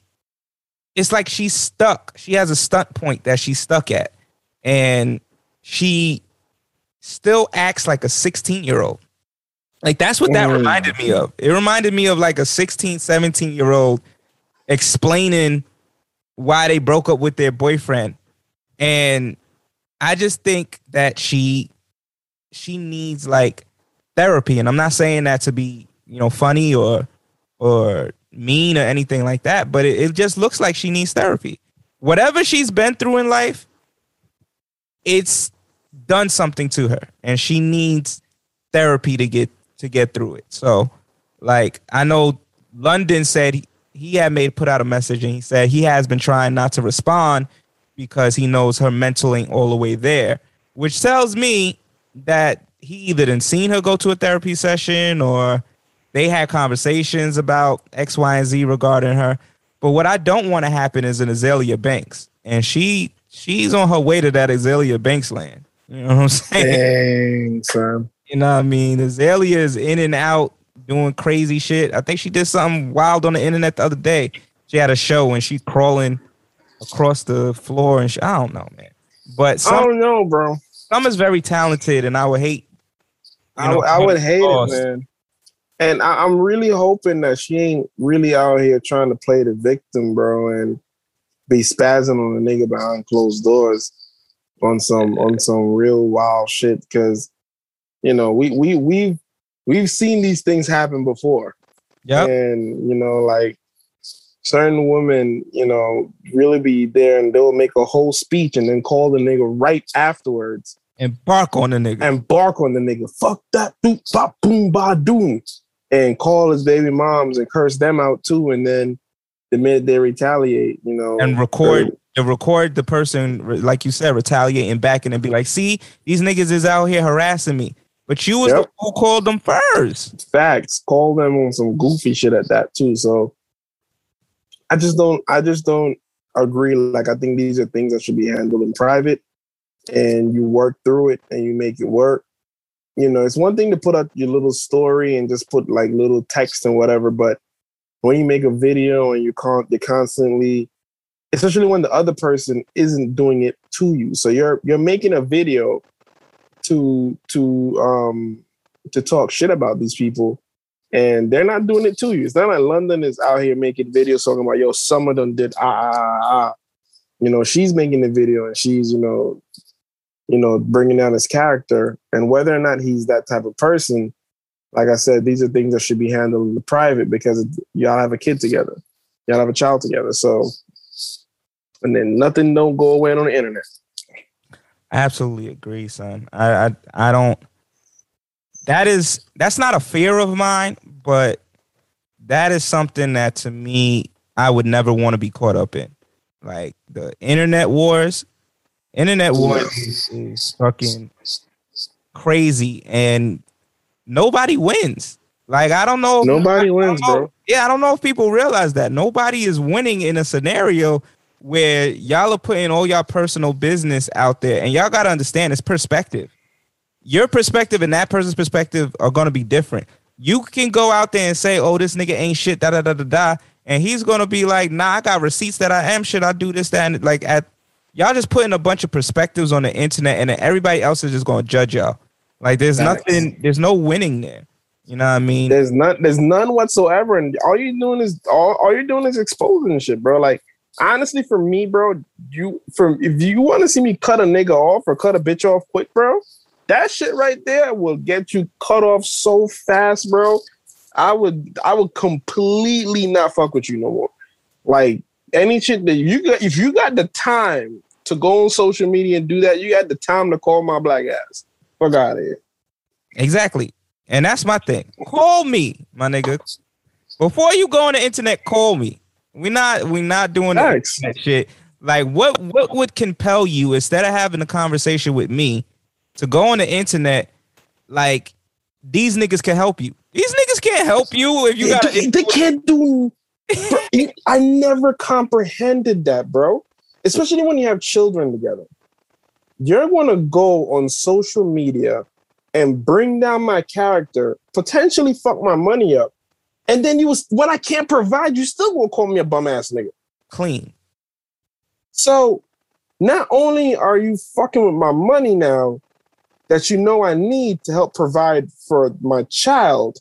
it's like she's stuck. She has a stunt point that she's stuck at. And she still acts like a 16 year old. Like that's what that Mm. reminded me of. It reminded me of like a 16, 17 year old explaining why they broke up with their boyfriend. And I just think that she she needs like therapy. And I'm not saying that to be, you know, funny or or mean or anything like that, but it, it just looks like she needs therapy. Whatever she's been through in life, it's done something to her. And she needs therapy to get to get through it. So like I know London said he, had made put out a message and he said he has been trying not to respond because he knows her mental ain't all the way there, which tells me that he either didn't seen her go to a therapy session or they had conversations about X, Y, and Z regarding her. But what I don't want to happen is an Azalea Banks, and she she's on her way to that Azalea Banks land. You know what I'm saying? Dang, son. You know what I mean? Azalea is in and out doing crazy shit. I think she did something wild on the internet the other day. She had a show and she's crawling across the floor and sh- I don't know, man. But I don't know, bro. Summer's very talented and I would hate. you I, know, I would hate lost. it, man. And I, I'm really hoping that she ain't really out here trying to play the victim, bro, and be spazzing on a nigga behind closed doors on some on some real wild shit. Because you know we we we've we've seen these things happen before, Yeah. and you know like certain women, you know, really be there and they'll make a whole speech and then call the nigga right afterwards And bark on the nigga. and bark on the nigga. Fuck that, doop, bop, boom, ba, doom. And call his baby moms and curse them out too. And then the minute they retaliate, you know, and record and record the person like you said retaliating back and then be like, see, these niggas is out here harassing me. But you was the who called them first. facts. Call them on some goofy shit at that too. So I just don't. I just don't agree. Like I think these are things that should be handled in private, and you work through it and you make it work. You know, it's one thing to put up your little story and just put like little text and whatever, but when you make a video and you con- you're constantly especially when the other person isn't doing it to you. So you're you're making a video to to um to talk shit about these people, and they're not doing it to you. It's not like London is out here making videos talking about yo, some of them did ah ah ah. ah. You know, she's making the video and she's you know, you know, bringing down his character, and whether or not he's that type of person. Like I said, these are things that should be handled in the private because y'all have a kid together, y'all have a child together. So, and then nothing don't go away on the internet. I absolutely agree, son. I, I I don't. That is that's not a fear of mine, but that is something that to me I would never want to be caught up in. Like the internet wars, internet wars is, is fucking crazy, and nobody wins. Like I don't know. Nobody I wins, know- bro. Yeah, I don't know if people realize that nobody is winning in a scenario where y'all are putting all y'all personal business out there, and y'all got to understand it's perspective. Your perspective and that person's perspective are going to be different. You can go out there and say, "Oh, this nigga ain't shit," da da da da da, and he's going to be like, "Nah, I got receipts that I am shit. I do this, that, and like at y'all just putting a bunch of perspectives on the internet, and then everybody else is just going to judge y'all. Like there's nothing, there's no winning there. You know what I mean? There's none. There's none whatsoever, and all you're doing is all, all you're doing is exposing shit, bro. Like honestly, for me, bro, you from if you want to see me cut a nigga off or cut a bitch off quick, bro, that shit right there will get you cut off so fast, bro. I would I would completely not fuck with you no more. Like any shit that you got, if you got the time to go on social media and do that, you got the time to call my black ass. Fuck out of here. Exactly. And that's my thing. Call me, my nigga. Before you go on the internet, call me. We not we not doing that shit. Like what what would compel you instead of having a conversation with me to go on the internet? Like these niggas can help you. These niggas can't help you if you got they, they can't do. Bro, I never comprehended that, bro. Especially when you have children together. You're gonna go on social media and bring down my character, potentially fuck my money up, and then you was what I can't provide. You still gonna call me a bum ass nigga. clean. So not only are you fucking with my money now that you know I need to help provide for my child,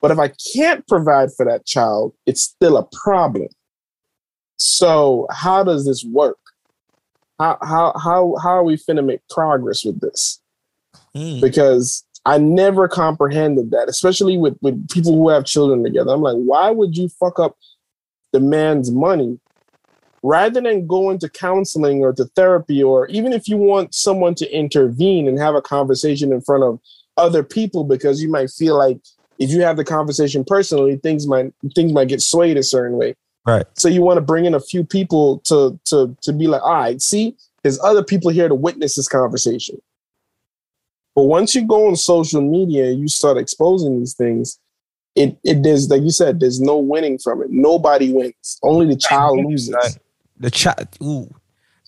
but if I can't provide for that child, it's still a problem. So how does this work? How how how how are we finna make progress with this? Because I never comprehended that, especially with, with people who have children together. I'm like, why would you fuck up the man's money rather than go into counseling or to therapy, or even if you want someone to intervene and have a conversation in front of other people, because you might feel like if you have the conversation personally, things might things might get swayed a certain way. Right. So you want to bring in a few people to to to be like, all right, see, there's other people here to witness this conversation. But once you go on social media and you start exposing these things, it it there's like you said, there's no winning from it. Nobody wins. Only the child loses. The child ooh.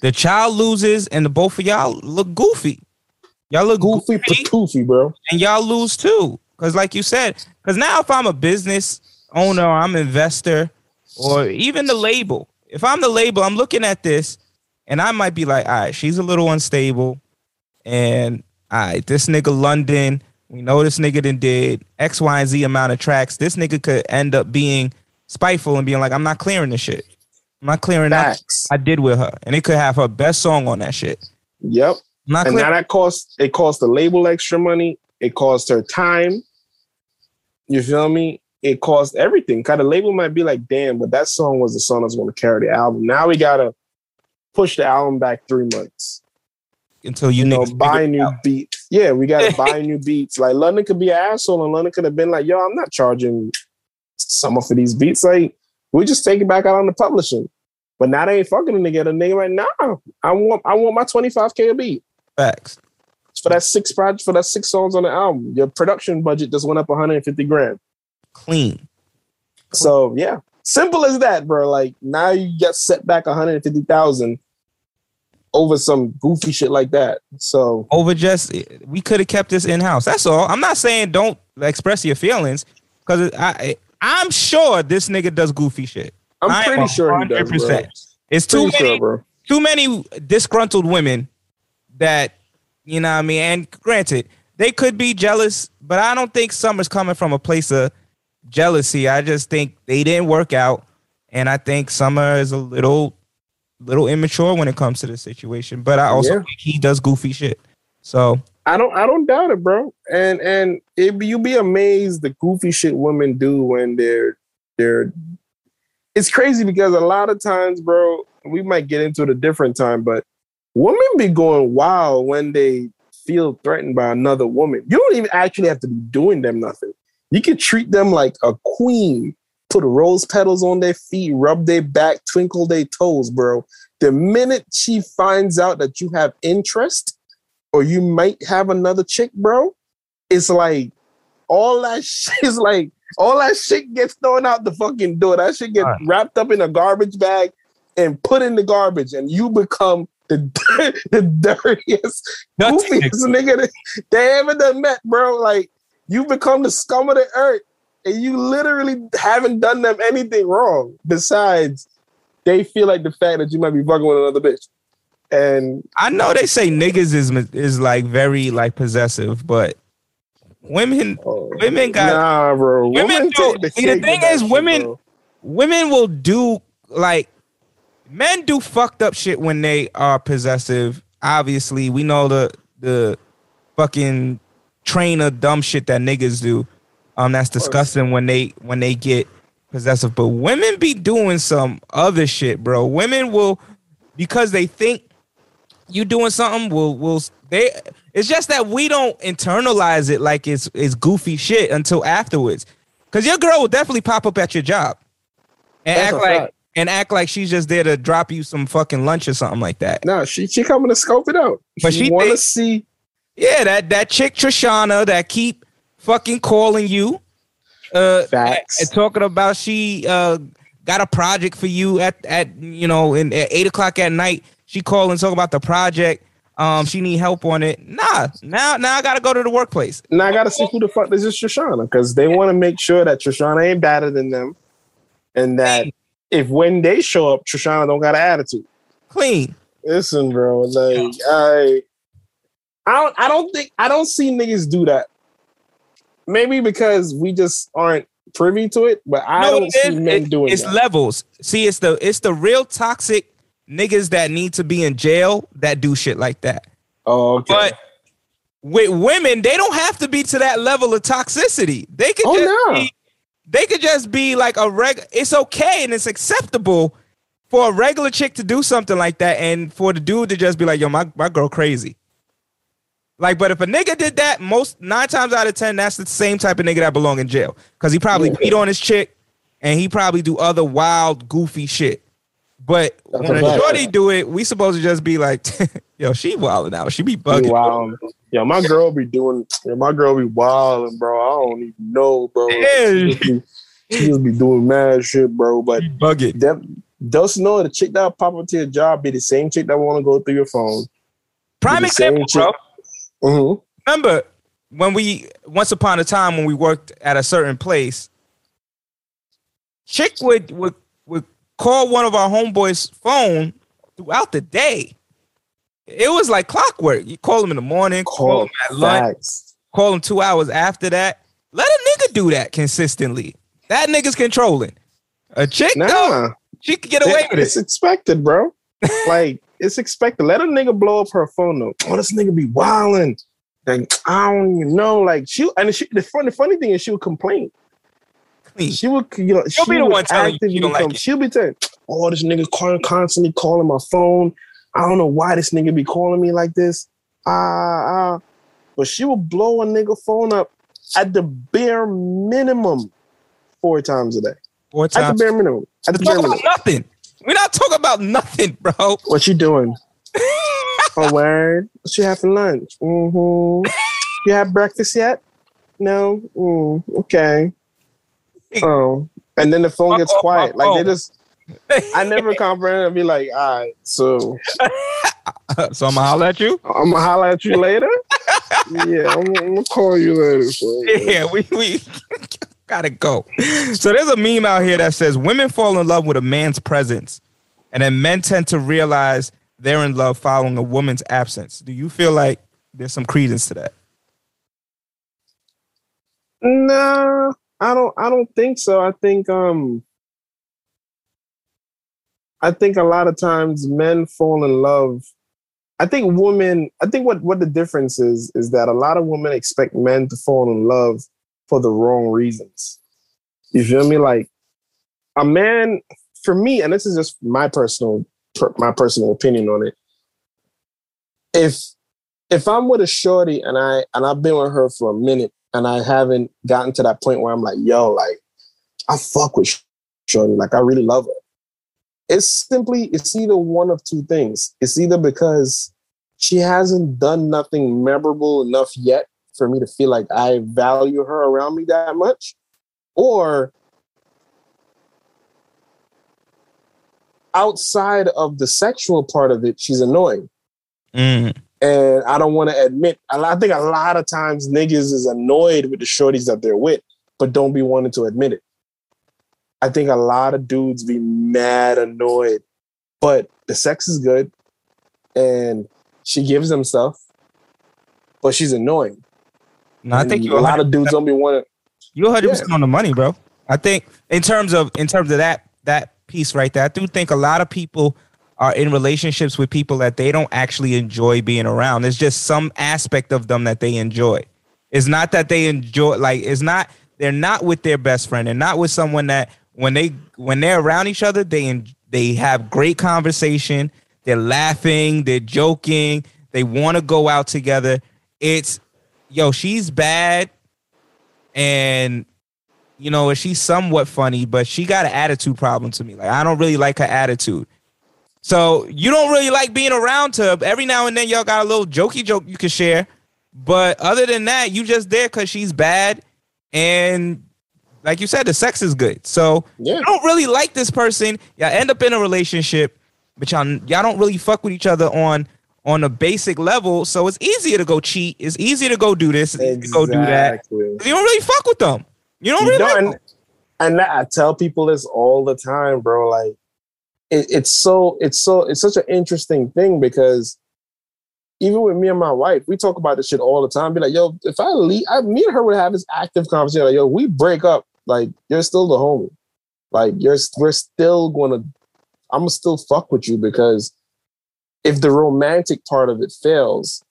The child loses and the both of y'all look goofy. Y'all look Goofy patoofy, bro. and y'all lose too. Cause like you said, cause now if I'm a business owner, I'm an investor, or even the label. If I'm the label, I'm looking at this and I might be like, all right, she's a little unstable. And all right, this nigga London, we know this nigga done did X, Y, and Z amount of tracks. This nigga could end up being spiteful and being like, I'm not clearing this shit. I'm not clearing that Facts. I did with her. And it could have her best song on that shit. Yep. I'm not And now that cost it cost the label extra money. It cost her time. You feel me? It cost everything. Kind of label might be like, damn, but that song was the song that's going to carry the album. Now we gotta push the album back three months. Until you, You know, buy new out. beats. Yeah, we gotta buy new beats. Like London could be an asshole, and London could have been like, yo, I'm not charging someone for these beats. Like, we just take it back out on the publishing. But now they ain't fucking together. Nigga, like, nah, I want I want my 25k a beat. Facts. for that six project for that six songs on the album. Your production budget just went up 150 grand. Clean. So yeah, simple as that, bro. Like now you get set back 150,000 over some goofy shit like that. So over just we could have kept this in house. That's all. I'm not saying don't express your feelings because I I'm sure this nigga does goofy shit. I'm I pretty sure he does, bro. 100%. It's too Pretty many sure, bro. too many disgruntled women that you know what I mean. And granted, they could be jealous, but I don't think Summer's coming from a place of jealousy. I just think they didn't work out, and I think Summer is a little little immature when it comes to the situation. But I also Yeah. think he does goofy shit. So I don't I don't doubt it, bro. And and it you be amazed the goofy shit women do when they're they're it's crazy because a lot of times, bro, we might get into it a different time, but women be going wild when they feel threatened by another woman. You don't even actually have to be doing them nothing. You can treat them like a queen, put rose petals on their feet, rub their back, twinkle their toes, bro. The minute she finds out that you have interest, or you might have another chick, bro, it's like all that shit is like all that shit gets thrown out the fucking door. That shit gets Right. wrapped up in a garbage bag and put in the garbage, and you become the the dirtiest, goofiest nigga they ever done met, bro. Like you become the scum of the earth, and you literally haven't done them anything wrong besides they feel like the fact that you might be fucking with another bitch. And I know they say niggas is is like very like possessive, but women oh, women got nah, bro. women Women do- take see, the thing is, shit, women- bro. women will do like men do fucked up shit when they are possessive. Obviously, we know the the fucking train of dumb shit that niggas do. Um, that's disgusting when they when they get possessive. But women be doing some other shit, bro. Women will because they think you doing something will will they it's just that we don't internalize it like it's it's goofy shit until afterwards. Cause your girl will definitely pop up at your job and That's act like fact. and act like she's just there to drop you some fucking lunch or something like that. Nah, she she coming to scope it out. But she, she want to see. Yeah, that that chick Trishana that keep fucking calling you, uh, Facts. and talking about she uh got a project for you at at you know in at eight o'clock at night. She called and talking about the project. Um, she need help on it. Nah, now now I gotta go to the workplace. Now I gotta see who the fuck this is Shoshana because they want to make sure that Shoshana ain't better than them, and that if when they show up, Shoshana don't got an attitude. Clean. Listen, bro, like I, I don't, I don't think I don't see niggas do that. Maybe because we just aren't privy to it, but I No, don't it see is. men doing It- it's that. levels. See, it's the it's the real toxic niggas that need to be in jail that do shit like that. oh, okay. But with women, they don't have to be to that level of toxicity. They could Oh, just no. be, they could just be like a reg. It's okay and it's acceptable for a regular chick to do something like that, and for the dude to just be like, "Yo, my my girl crazy." Like, but if a nigga did that, most nine times out of ten, that's the same type of nigga that belong in jail because he probably Yeah. beat on his chick and he probably do other wild, goofy shit. But That's when a shorty do it, we supposed to just be like, "Yo, she wilding out. She be bugging." wild. Yeah, my girl be doing. Yeah, my girl be wilding, bro. I don't even know, bro. Yeah. She, be, she just be doing mad shit, bro. But Bugging. them, just know the chick that pop up to your job be the same chick that want to go through your phone. Prime example, bro. Mm-hmm. remember when we once upon a time when we worked at a certain place, chick would would would call one of our homeboys' phone throughout the day. It was like clockwork. You call him in the morning, call Call him at lunch, facts. call him two hours after that. Let a nigga do that consistently. That nigga's controlling. A chick, Nah, though, she could get away with it. it's expected, bro. like it's expected. Let a nigga blow up her phone though. Oh, this nigga be wilding. Like I don't even know. Like she and she, the funny the funny thing is she would complain. Clean. She would, you know, She'll she be the would one telling you you don't like it. She'll be telling, "Oh, this nigga calling constantly calling my phone. I don't know why this nigga be calling me like this." Ah, ah. But she will blow a nigga phone up at the bare minimum four times a day. Four times At the bare minimum. At the bare minimum. nothing. We're not talking about nothing, bro. What you doing? oh, word. What you have for lunch? Mm-hmm. You have breakfast yet? No. Mm, okay. Oh, and then the phone gets quiet. Like they just. I never comprehend. I'd be like, all right, so so I'm gonna holler at you. I'm gonna holler at you later. yeah, I'm, I'm gonna call you later. So. Yeah, we we gotta go. So there's a meme out here that says women fall in love with a man's presence, and then men tend to realize they're in love following a woman's absence. Do you feel like there's some credence to that? Nah, I don't. I don't think so. I think um, I think a lot of times men fall in love. I think women. I think what what the difference is is that a lot of women expect men to fall in love for the wrong reasons. You feel me? Like a man, for me, and this is just my personal per, my personal opinion on it. If if I'm with a shorty and I and I've been with her for a minute and I haven't gotten to that point where I'm like, yo, like I fuck with shorty, like I really love her. It's simply it's either one of two things. It's either because she hasn't done nothing memorable enough yet for me to feel like I value her around me that much, or outside of the sexual part of it, she's annoying. Mm. And I don't want to admit, I think a lot of times niggas is annoyed with the shorties that they're with, but don't be wanting to admit it. I think a lot of dudes be mad annoyed, but the sex is good and she gives them stuff, but she's annoying. No, I think a lot of dudes don't be wanting. you 100 percent on the money, bro. I think in terms of in terms of that that piece right there, I do think a lot of people are in relationships with people that they don't actually enjoy being around. There's just some aspect of them that they enjoy. It's not that they enjoy like it's not they're not with their best friend. They're not with someone that when they when they're around each other, they they have great conversation. They're laughing, they're joking, they want to go out together. It's yo, she's bad and you know, she's somewhat funny, but she got an attitude problem to me. Like I don't really like her attitude. So you don't really like being around her. Every now and then y'all got a little jokey joke you can share. But other than that, you just there because she's bad. And like you said, the sex is good. So Yeah. you don't really like this person. Y'all end up in a relationship, but y'all y'all don't really fuck with each other on on a basic level. So it's easier to go cheat. It's easier to go do this. To go do that. You don't really fuck with them. You don't You really don't, like and, and I tell people this all the time, bro. Like it, it's so it's so it's such an interesting thing because even with me and my wife, we talk about this shit all the time. Be like, yo, if I leave, I, me and her would have this active conversation. Like, yo, we break up, like you're still the homie. Like you're we're still gonna, I'm gonna still fuck with you because if the romantic part of it fails,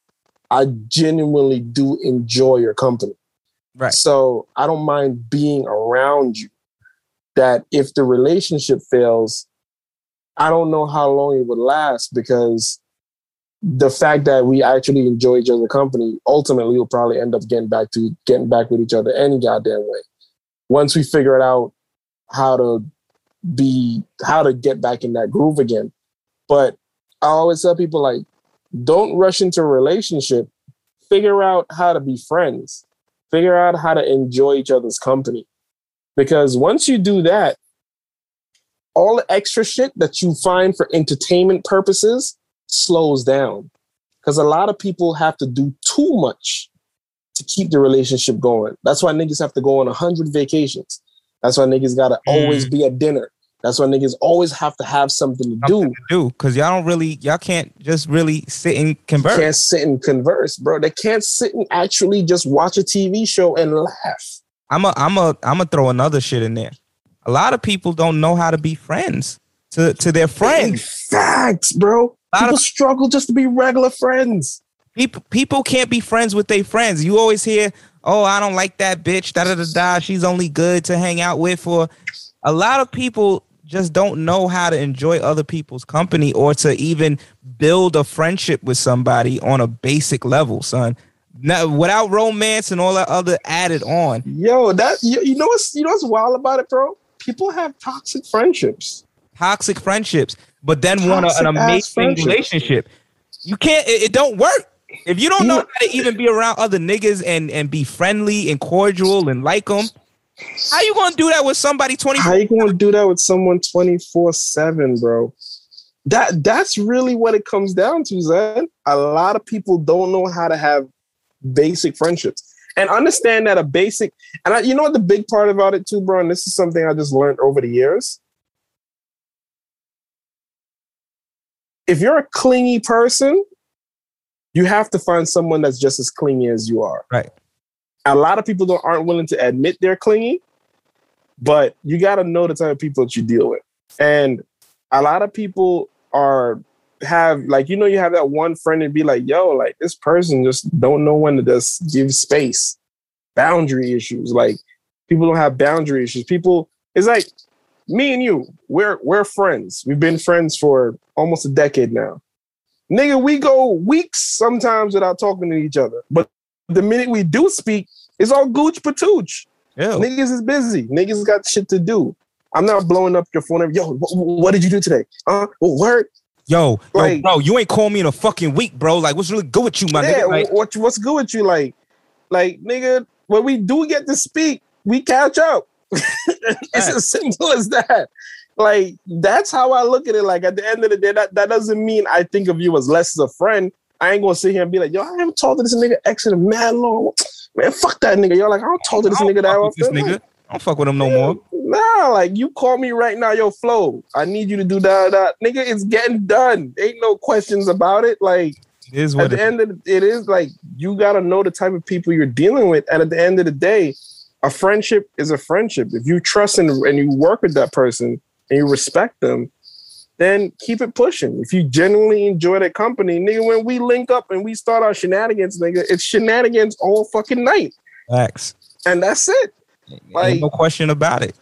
I genuinely do enjoy your company. Right. So I don't mind being around you. That if the relationship fails, I don't know how long it would last because the fact that we actually enjoy each other's company ultimately will probably end up getting back to getting back with each other any goddamn way. Once we figure it out how to be how to get back in that groove again. But I always tell people like, don't rush into a relationship. Figure out how to be friends. Figure out how to enjoy each other's company. Because once you do that, all the extra shit that you find for entertainment purposes slows down. Because a lot of people have to do too much to keep the relationship going. That's why niggas have to go on a hundred vacations. That's why niggas gotta always mm. be at dinner. That's why niggas always have to have something to do. something to do because y'all don't really y'all can't just really sit and converse. Can't sit and converse, bro. They can't sit and actually just watch a TV show and laugh. I'm a I'm a I'm gonna throw another shit in there. A lot of people don't know how to be friends to to their friends. Facts, bro. A lot People of- struggle just to be regular friends. People people can't be friends with their friends. You always hear, "Oh, I don't like that bitch." Da da da da. She's only good to hang out with. For a lot of people, just don't know how to enjoy other people's company or to even build a friendship with somebody on a basic level, son. Now, without romance and all that other added on. Yo, that you, you know what's you know what's wild about it, bro? People have toxic friendships. toxic friendships, but then want a, an amazing relationship. You can't. It, it don't work if you don't know how to even be around other niggas and and be friendly and cordial and like them. How you gonna do that with somebody twenty? How you gonna do that with someone 24-7, bro? That that's really what it comes down to, Zen. A lot of people don't know how to have basic friendships. And understand that a basic and I, you know what the big part about it too, bro, and this is something I just learned over the years. if you're a clingy person, you have to find someone that's just as clingy as you are. Right. A lot of people don't, aren't willing to admit they're clingy, but you got to know the type of people that you deal with. And a lot of people are have like you know you have that one friend and be like, yo, like this person just don't know when to just give space. Boundary issues. Like people don't have boundary issues. People it's like me and you, we're we're friends. We've been friends for almost a decade now. Nigga, we go weeks sometimes without talking to each other. But the minute we do speak, it's all gooch patooch. Yeah. Niggas is busy. Niggas got shit to do. I'm not blowing up your phone. Yo, wh- wh- what did you do today? Uh, well, word. Yo, yo, Like- bro, you ain't called me in a fucking week, bro. Like, what's really good with you, my yeah, nigga? Like, what, what's good with you? Like, like nigga, when we do get to speak, we catch up. it's as simple as that. Like, that's how I look at it. Like, at the end of the day, that, that doesn't mean I think of you as less as a friend. I ain't gonna sit here and be like, yo, I haven't talked to this nigga X in a mad long. Man, fuck that nigga. Yo, like, I don't talk to this nigga that with this nigga. Like, I don't fuck with him no more. Nah, like you call me right now, yo, flow. I need you to do that. that. Nigga, it's getting done. Ain't no questions about it. Like It is at the end of the, it is like you gotta know the type of people you're dealing with. And at the end of the day, a friendship is a friendship. If you trust and, and you work with that person and you respect them, then keep it pushing. If you genuinely enjoy that company, nigga, when we link up and we start our shenanigans, nigga, it's shenanigans all fucking night. facts. And that's it. Like Ain't no question about it.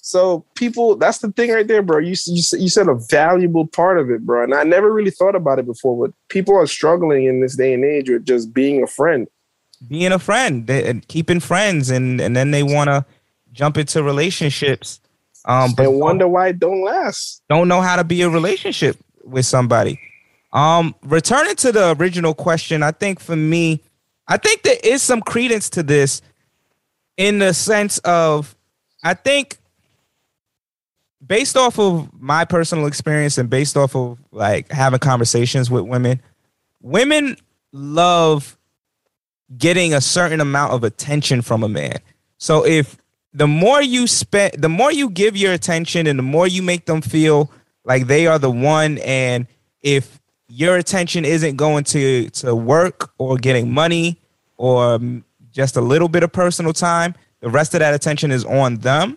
so people, that's the thing right there, bro. You you, you said a valuable part of it, bro. And I never really thought about it before. But people are struggling in this day and age with just being a friend. Being a friend they, and keeping friends, and and then they want to jump into relationships, um, but wonder why it don't last. don't know how to be a relationship with somebody. Um, returning to the original question, I think for me, I think there is some credence to this in the sense of I think based off of my personal experience and based off of like having conversations with women, women love getting a certain amount of attention from a man. So if the more you spend, the more you give your attention and the more you make them feel like they are the one, and if your attention isn't going to to work or getting money or just a little bit of personal time, the rest of that attention is on them.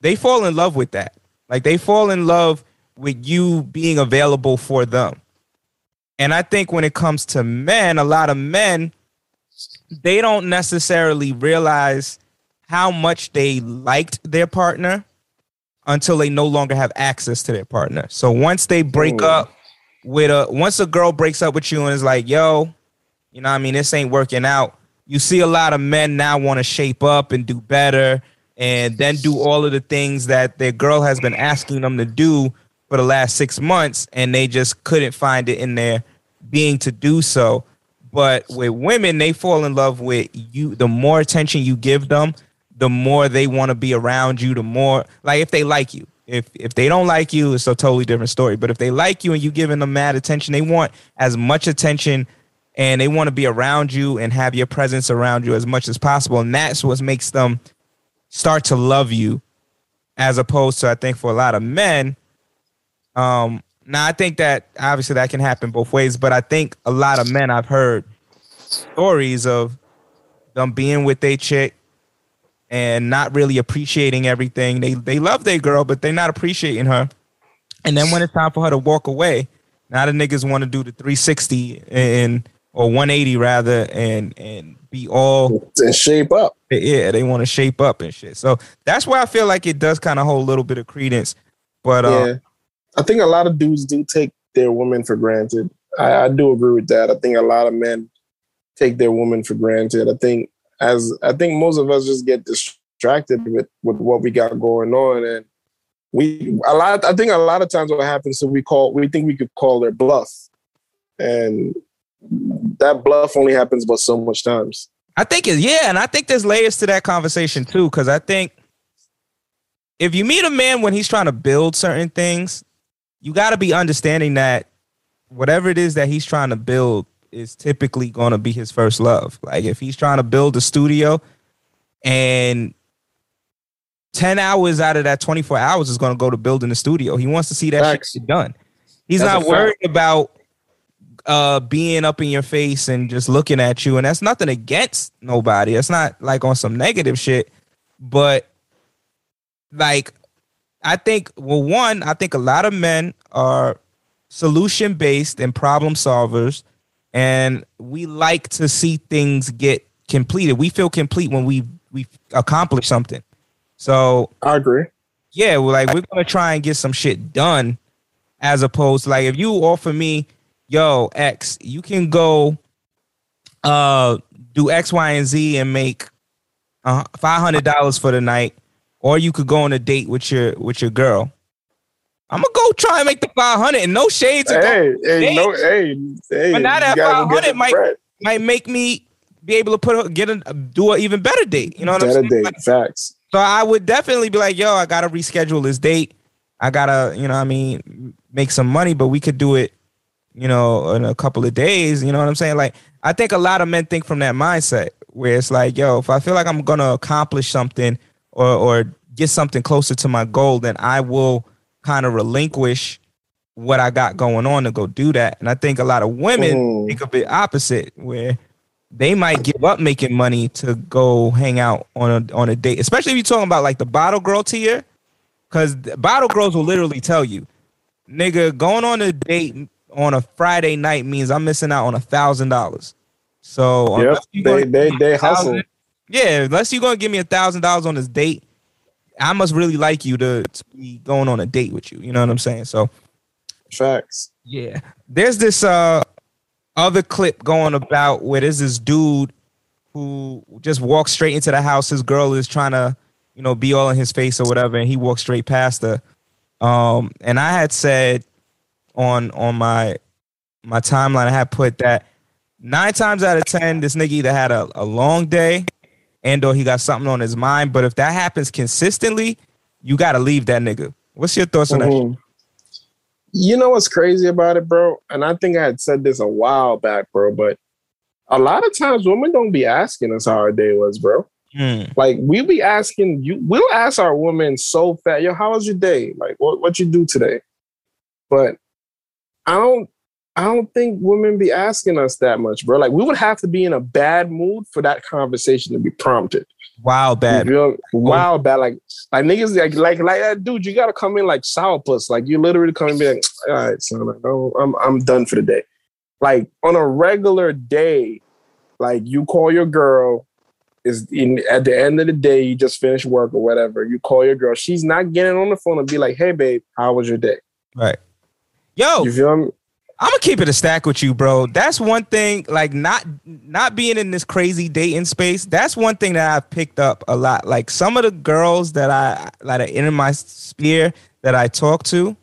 They fall in love with that. Like they fall in love with you being available for them. And I think when it comes to men, a lot of men, they don't necessarily realize how much they liked their partner until they no longer have access to their partner. So once they break Mm. up with a once a girl breaks up with you and is like, yo, you know what I mean, this ain't working out. You see a lot of men now want to shape up and do better and then do all of the things that their girl has been asking them to do for the last six months and they just couldn't find it in their being to do so. But with women, they fall in love with you. The more attention you give them, the more they want to be around you. The more like if they like you. If if they don't like you, it's a totally different story. But if they like you and you giving them mad attention, they want as much attention and they want to be around you and have your presence around you as much as possible. And that's what makes them start to love you, as opposed to I think for a lot of men. Um, now I think that obviously that can happen both ways, but I think a lot of men I've heard stories of them being with a chick and not really appreciating everything. They they love their girl, but they're not appreciating her. And then when it's time for her to walk away, now the niggas want to do the 360 and or 180 rather, and and be all and shape up. Yeah, they want to shape up and shit. So that's why I feel like it does kind of hold a little bit of credence. But uh, yeah, I think a lot of dudes do take their women for granted. I, I do agree with that. I think a lot of men take their women for granted. I think as I think most of us just get distracted with with what we got going on, and we a lot. I think a lot of times what happens is we call we think we could call their bluff, and that bluff only happens but so much times. I think it, yeah, and I think there's layers to that conversation too, because I think if you meet a man when he's trying to build certain things, you got to be understanding that whatever it is that he's trying to build is typically going to be his first love. Like if he's trying to build a studio and 10 hours out of that 24 hours is going to go to building the studio, he wants to see that Facts. shit done. He's That's not worried about uh being up in your face and just looking at you and that's nothing against nobody that's not like on some negative shit but like i think well one i think a lot of men are solution based and problem solvers and we like to see things get completed we feel complete when we we accomplish something so I agree. yeah, we're like we're gonna try and get some shit done, as opposed to like if you offer me, yo, X, you can go, uh, do X, Y, and Z and make uh, five hundred dollars for the night, or you could go on a date with your with your girl. I'm gonna go try and make the five hundred, and no shades. of Hey, hey, Hey. no, hey, hey. But now that gotta go 500 might- bread. might make me be able to put a, get a do an even better date. You know what I'm Better saying? date, facts. So I would definitely be like, yo, I gotta reschedule this date. I gotta, you know, what I mean, make some money, but we could do it, you know, in a couple of days. You know what I'm saying? Like, I think a lot of men think from that mindset where it's like, yo, if I feel like I'm gonna accomplish something or or get something closer to my goal, then I will kind of relinquish what I got going on to go do that. And I think a lot of women Mhm. think a bit opposite, where they might give up making money to go hang out on a on a date, especially if you're talking about like the bottle girl tier, because bottle girls will literally tell you, nigga, going on a date on a Friday night means I'm missing out on a thousand dollars. So Yep, they they they hustle. yeah, unless you're gonna give me a thousand dollars on this date, I must really like you to, to be going on a date with you. You know what I'm saying? So Facts. yeah. There's this uh other clip going about where there's this dude who just walks straight into the house. His girl is trying to, you know, be all in his face or whatever, and he walks straight past her. Um, and I had said on on my my timeline, I had put that nine times out of ten, this nigga either had a, a long day and or he got something on his mind. But if that happens consistently, you gotta leave that nigga. What's your thoughts on that? Mhm. You know what's crazy about it, bro? And I think I had said this a while back, bro, but a lot of times women don't be asking us how our day was, bro. Hmm. Like we be asking you, we'll ask our women so fat, yo, how was your day? Like what what you do today? But I don't I don't think women be asking us that much, bro. Like we would have to be in a bad mood for that conversation to be prompted. Wow, bad. You feel- wow, bad. Like, like niggas, like, like, like that dude. You gotta come in like sourpuss. Like, you literally come in and be like, all right, son, like, oh, I'm, I'm done for the day. Like on a regular day, like you call your girl. Is in at the end of the day, you just finish work or whatever. You call your girl. She's not getting on the phone and be like, "Hey, babe, how was your day?" Right. Yo, You feel me? I'm gonna keep it a stack with you, bro. That's one thing. Like not not being in this crazy dating space. That's one thing that I've picked up a lot. Like some of the girls that I that are in my sphere that I talk to,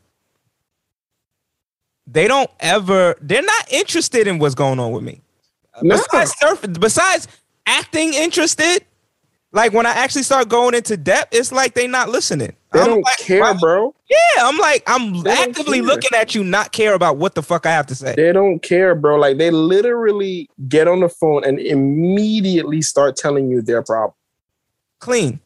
they don't ever. They're not interested in what's going on with me. No. Besides surf, besides acting interested. Like when I actually start going into depth, it's like they not listening. They I'm don't like, care, why- bro. Yeah, I'm like, I'm They actively looking at you, not care about what the fuck I have to say. They don't care, bro. Like they literally get on the phone and immediately start telling you their problem. Clean.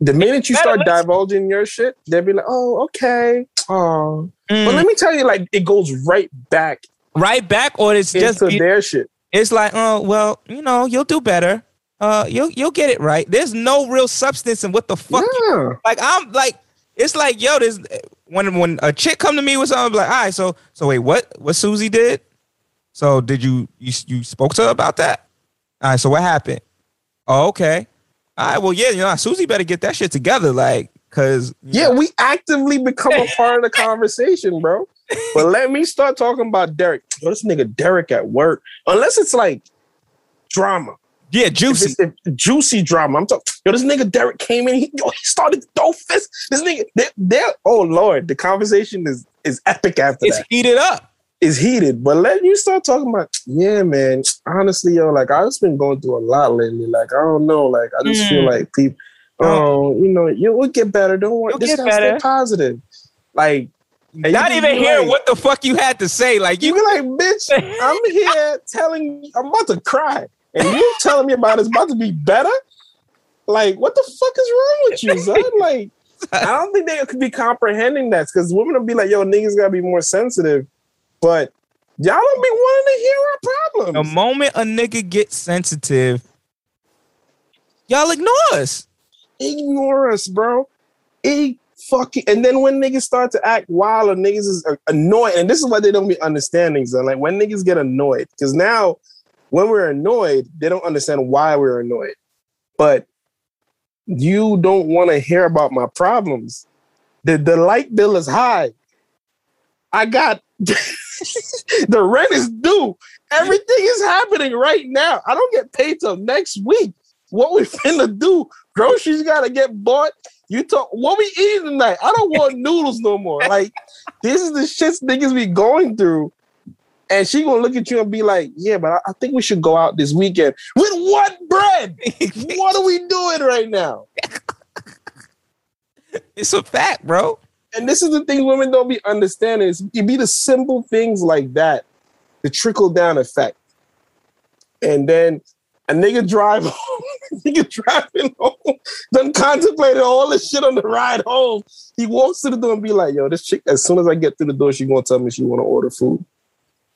The minute you start listen. divulging your shit, they'll be like, "Oh, okay." Oh, but Mm. let me tell you, like it goes right back right back, or it's just their shit. it's like, oh well, you know, you'll do better. Uh, you'll you'll get it right. There's no real substance in what the fuck. you- Yeah, like I'm like, it's like, yo, this when when a chick come to me with something, I'm like, all right, so so wait, what what Susie did? So did you you you spoke to her about that? All right, so what happened? Oh, okay. All right, well, yeah, you know, Susie better get that shit together, like, cause yeah. We actively become a part of the conversation, bro. But let me start talking about Derek. Yo, this nigga Derek at work. Unless it's like drama. Yeah, juicy. it's if juicy drama. I'm talking. Yo, this nigga Derek came in. He, yo, he started to throw fists. This nigga, they, they're, oh lord, the conversation is is epic after It's that. It's heated up. It's heated. But let you start talking about, yeah, man. Honestly, yo, like I've just been going through a lot lately. Like I don't know. Like I just feel Mm. like people. Oh, you know, you will get better. Don't worry. You'll Just get better. positive. Like, and Not even hear like- what the fuck you had to say. Like you you be like, bitch, I'm here telling you, I'm about to cry. And you telling me about it's about to be better? Like, what the fuck is wrong with you, son? Like, I don't think they could be comprehending that because women will be like, yo, niggas gotta be more sensitive But y'all don't be wanting to hear our problems. The moment a nigga gets sensitive, y'all ignore us. Ignore us, bro. It fucking and then when niggas start to act wild or niggas is annoyed, and this is why they don't be understanding. So like when niggas get annoyed, because now when we're annoyed, they don't understand why we're annoyed. But you don't want to hear about my problems. The the light bill is high. I got the rent is due. Everything is happening right now. I don't get paid till next week. What we finna do? Groceries gotta get bought. You talk what we eating tonight? I don't want noodles no more. Like this is the shit niggas be going through. And she gonna look at you and be like, "Yeah, but I, I think we should go out this weekend with what bread? what are we doing right now?" It's a fact, bro. And this is the thing women don't be understanding. Is it be the simple things like that, the trickle down effect. And then a nigga drive home, nigga driving home, done contemplated all this shit on the ride home. He walks to the door and be like, yo, this chick, as soon as I get through the door, she gonna tell me she wanna order food.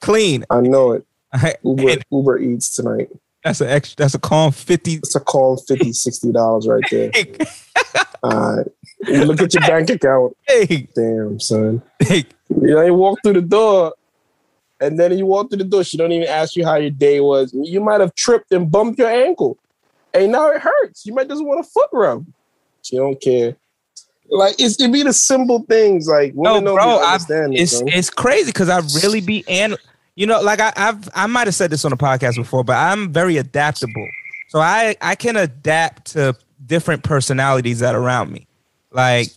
Clean. I know it. Uber, And Uber Eats tonight. that's an extra. That's a calm fifty. It's a call 50 $60 right there. All right. You look at your bank account. Hey, Damn, son. hey, You know, you walk through the door, and then you walk through the door. She don't even ask you how your day was. You might have tripped and bumped your ankle, and now it hurts. You might just want a foot rub. She don't care. Like it's it be the simple things. Like no, bro. I, it's it's crazy because I really be and you know, like I, I've I might have said this on the podcast before, but I'm very adaptable. So I I can adapt to different personalities that are around me. Like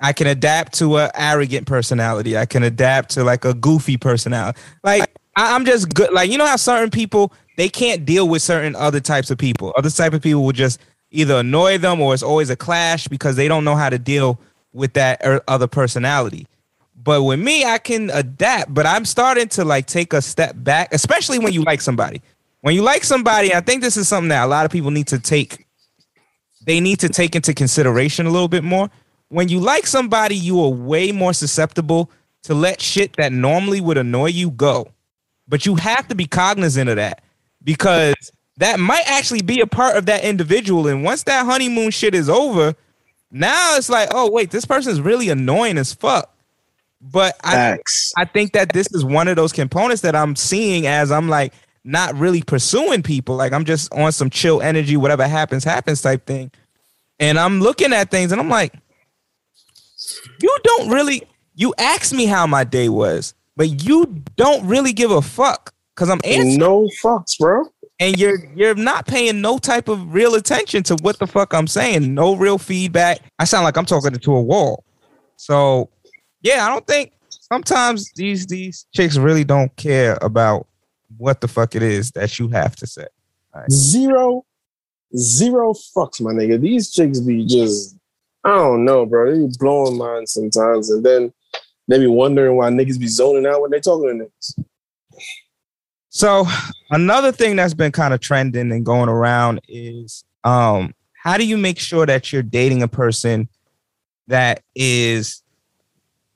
I can adapt to a arrogant personality. I can adapt to like a goofy personality. Like I, I'm just good. Like you know how certain people they can't deal with certain other types of people. Other type of people will just either annoy them or it's always a clash because they don't know how to deal with that er- other personality. But with me, I can adapt. But I'm starting to like take a step back, especially when you like somebody. When you like somebody, I think this is something that a lot of people need to take. They need to take into consideration a little bit more. When you like somebody, you are way more susceptible to let shit that normally would annoy you go. But you have to be cognizant of that because that might actually be a part of that individual. And once that honeymoon shit is over, now it's like, oh wait, this person is really annoying as fuck. But I Facts. I think that this is one of those components that I'm seeing as I'm like not really pursuing people. Like I'm just on some chill energy, whatever happens, happens type thing. And I'm looking at things and I'm like, you don't really, you ask me how my day was, but you don't really give a fuck because I'm answering No fucks, bro. and you're you're not paying no type of real attention to what the fuck I'm saying. No real feedback. I sound like I'm talking to a wall. So yeah, I don't think sometimes these these chicks really don't care about what the fuck it is that you have to say. Zero, zero fucks, my nigga. These chicks be just, I don't know, bro. They be blowing minds sometimes, and then they be wondering why niggas be zoning out when they talking to niggas. So another thing that's been kind of trending and going around is um how do you make sure that you're dating a person that is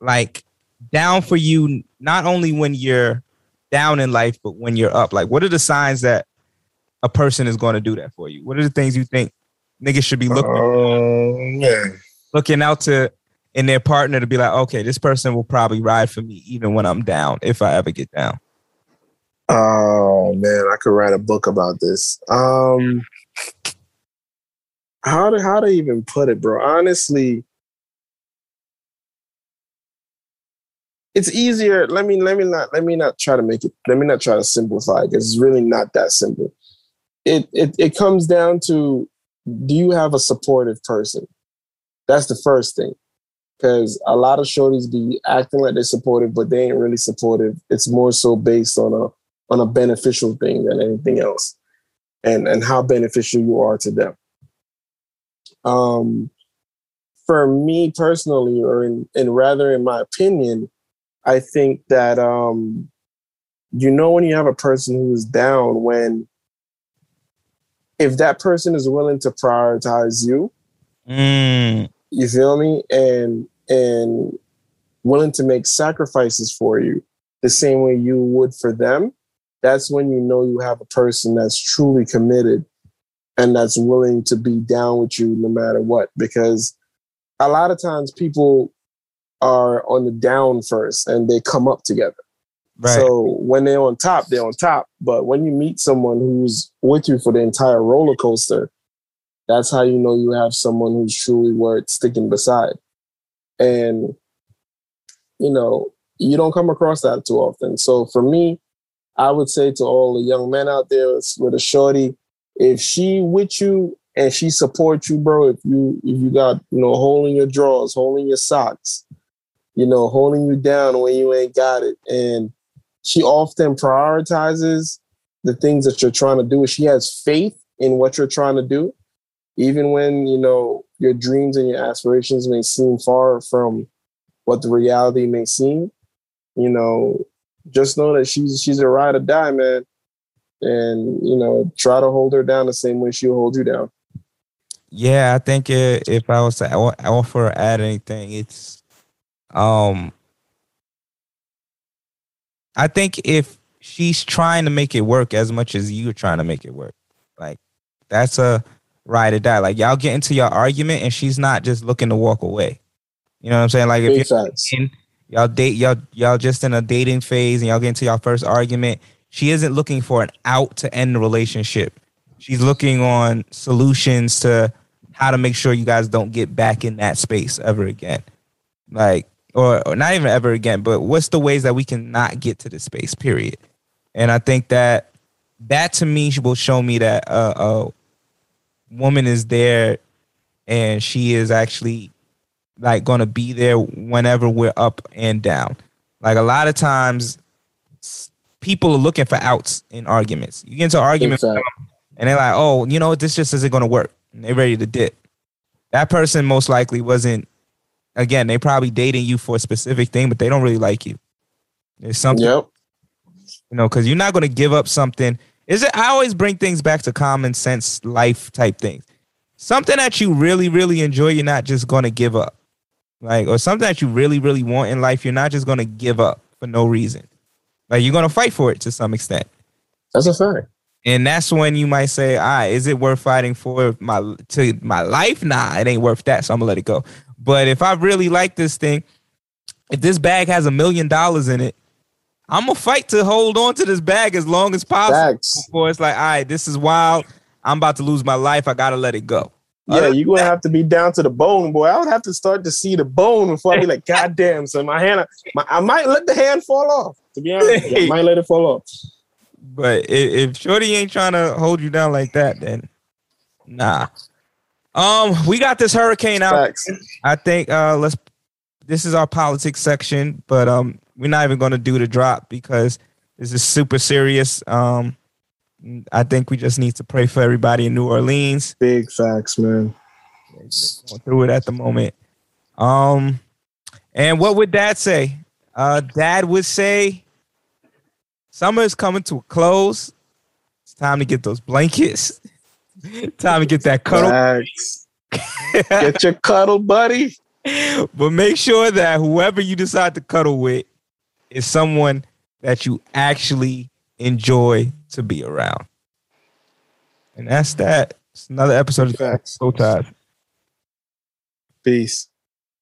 like down for you not only when you're down in life but when you're up like what are the signs that a person is going to do that for you what are the things you think niggas should be looking Oh man, looking out to in their partner to be like okay this person will probably ride for me even when i'm down if i ever get down oh man, I could write a book about this. Um, how to how to even put it, bro? Honestly, it's easier. Let me let me not let me not try to make it. Let me not try to simplify because it's really not that simple. It it it comes down to do you have a supportive person? That's the first thing. Because a lot of shorties be acting like they're supportive, but they ain't really supportive. It's more so based on a on a beneficial thing than anything else, and and how beneficial you are to them. Um, for me personally, or in, in rather in my opinion, I think that um, you know when you have a person who's down when if that person is willing to prioritize you, Mm, you feel me, and and willing to make sacrifices for you, the same way you would for them, that's when you know you have a person that's truly committed and that's willing to be down with you no matter what. Because a lot of times people are on the down first and they come up together. Right. So when they're on top, they're on top. But when you meet someone who's with you for the entire roller coaster, that's how you know you have someone who's truly worth sticking beside. And you know, you don't come across that too often. So for me, I would say to all the young men out there with a shorty, if she with you and she supports you, bro, if you if you got, you know, holding your drawers, holding your socks, you know, holding you down when you ain't got it. And she often prioritizes the things that you're trying to do. She has faith in what you're trying to do, even when, you know, your dreams and your aspirations may seem far from what the reality may seem. You know, just know that she's she's a ride or die, man. And, you know, try to hold her down the same way she'll hold you down. Yeah, I think if I was to offer add anything, it's um I think if she's trying to make it work as much as you're trying to make it work, like that's a ride or die. Like y'all get into your argument and she's not just looking to walk away. You know what I'm saying? Like if you're in, y'all date y'all y'all just in a dating phase and y'all get into your first argument, she isn't looking for an out to end the relationship. She's looking on solutions to how to make sure you guys don't get back in that space ever again. Like or, or not even ever again, but what's the ways that we can not get to this space, period. And I think that that to me will show me that uh, a woman is there and she is actually like going to be there whenever we're up and down. Like a lot of times, people are looking for outs in arguments. You get into arguments argument and they're like, "Oh, you know, this just isn't going to work." And they're ready to dip. That person most likely wasn't. Again, they probably dating you for a specific thing, but they don't really like you. There's something Yep. you know, because you're not going to give up something. Is it? I always bring things back to common sense, life type things. Something that you really, really enjoy, you're not just going to give up. Like, or something that you really, really want in life, you're not just going to give up for no reason. Like, you're going to fight for it to some extent. That's a fact. And that's when you might say, "All right, is it worth fighting for my to my life? Nah, it ain't worth that. So I'm gonna let it go." But if I really like this thing, if this bag has a million dollars in it, I'm gonna fight to hold on to this bag as long as possible. Facts. Before it's like, all right, this is wild. I'm about to lose my life. I gotta let it go. Yeah, Other- you're gonna have to be down to the bone, boy. I would have to start to see the bone before I be like, God damn, so my hand my, I might let the hand fall off. To be honest, I might let it fall off. But if, if Shorty ain't trying to hold you down like that, then nah. Um, we got this hurricane out. Facts. I think uh let's this is our politics section, but um we're not even gonna do the drop because this is super serious. Um I think we just need to pray for everybody in New Orleans. Big facts, man. Going through it at the moment. Um and what would dad say? Uh dad would say summer is coming to a close. It's time to get those blankets. time to get that cuddle. Get your cuddle, buddy. but make sure that whoever you decide to cuddle with is someone that you actually enjoy to be around. And that's that. It's another episode of Facts. Soul Ties. Peace.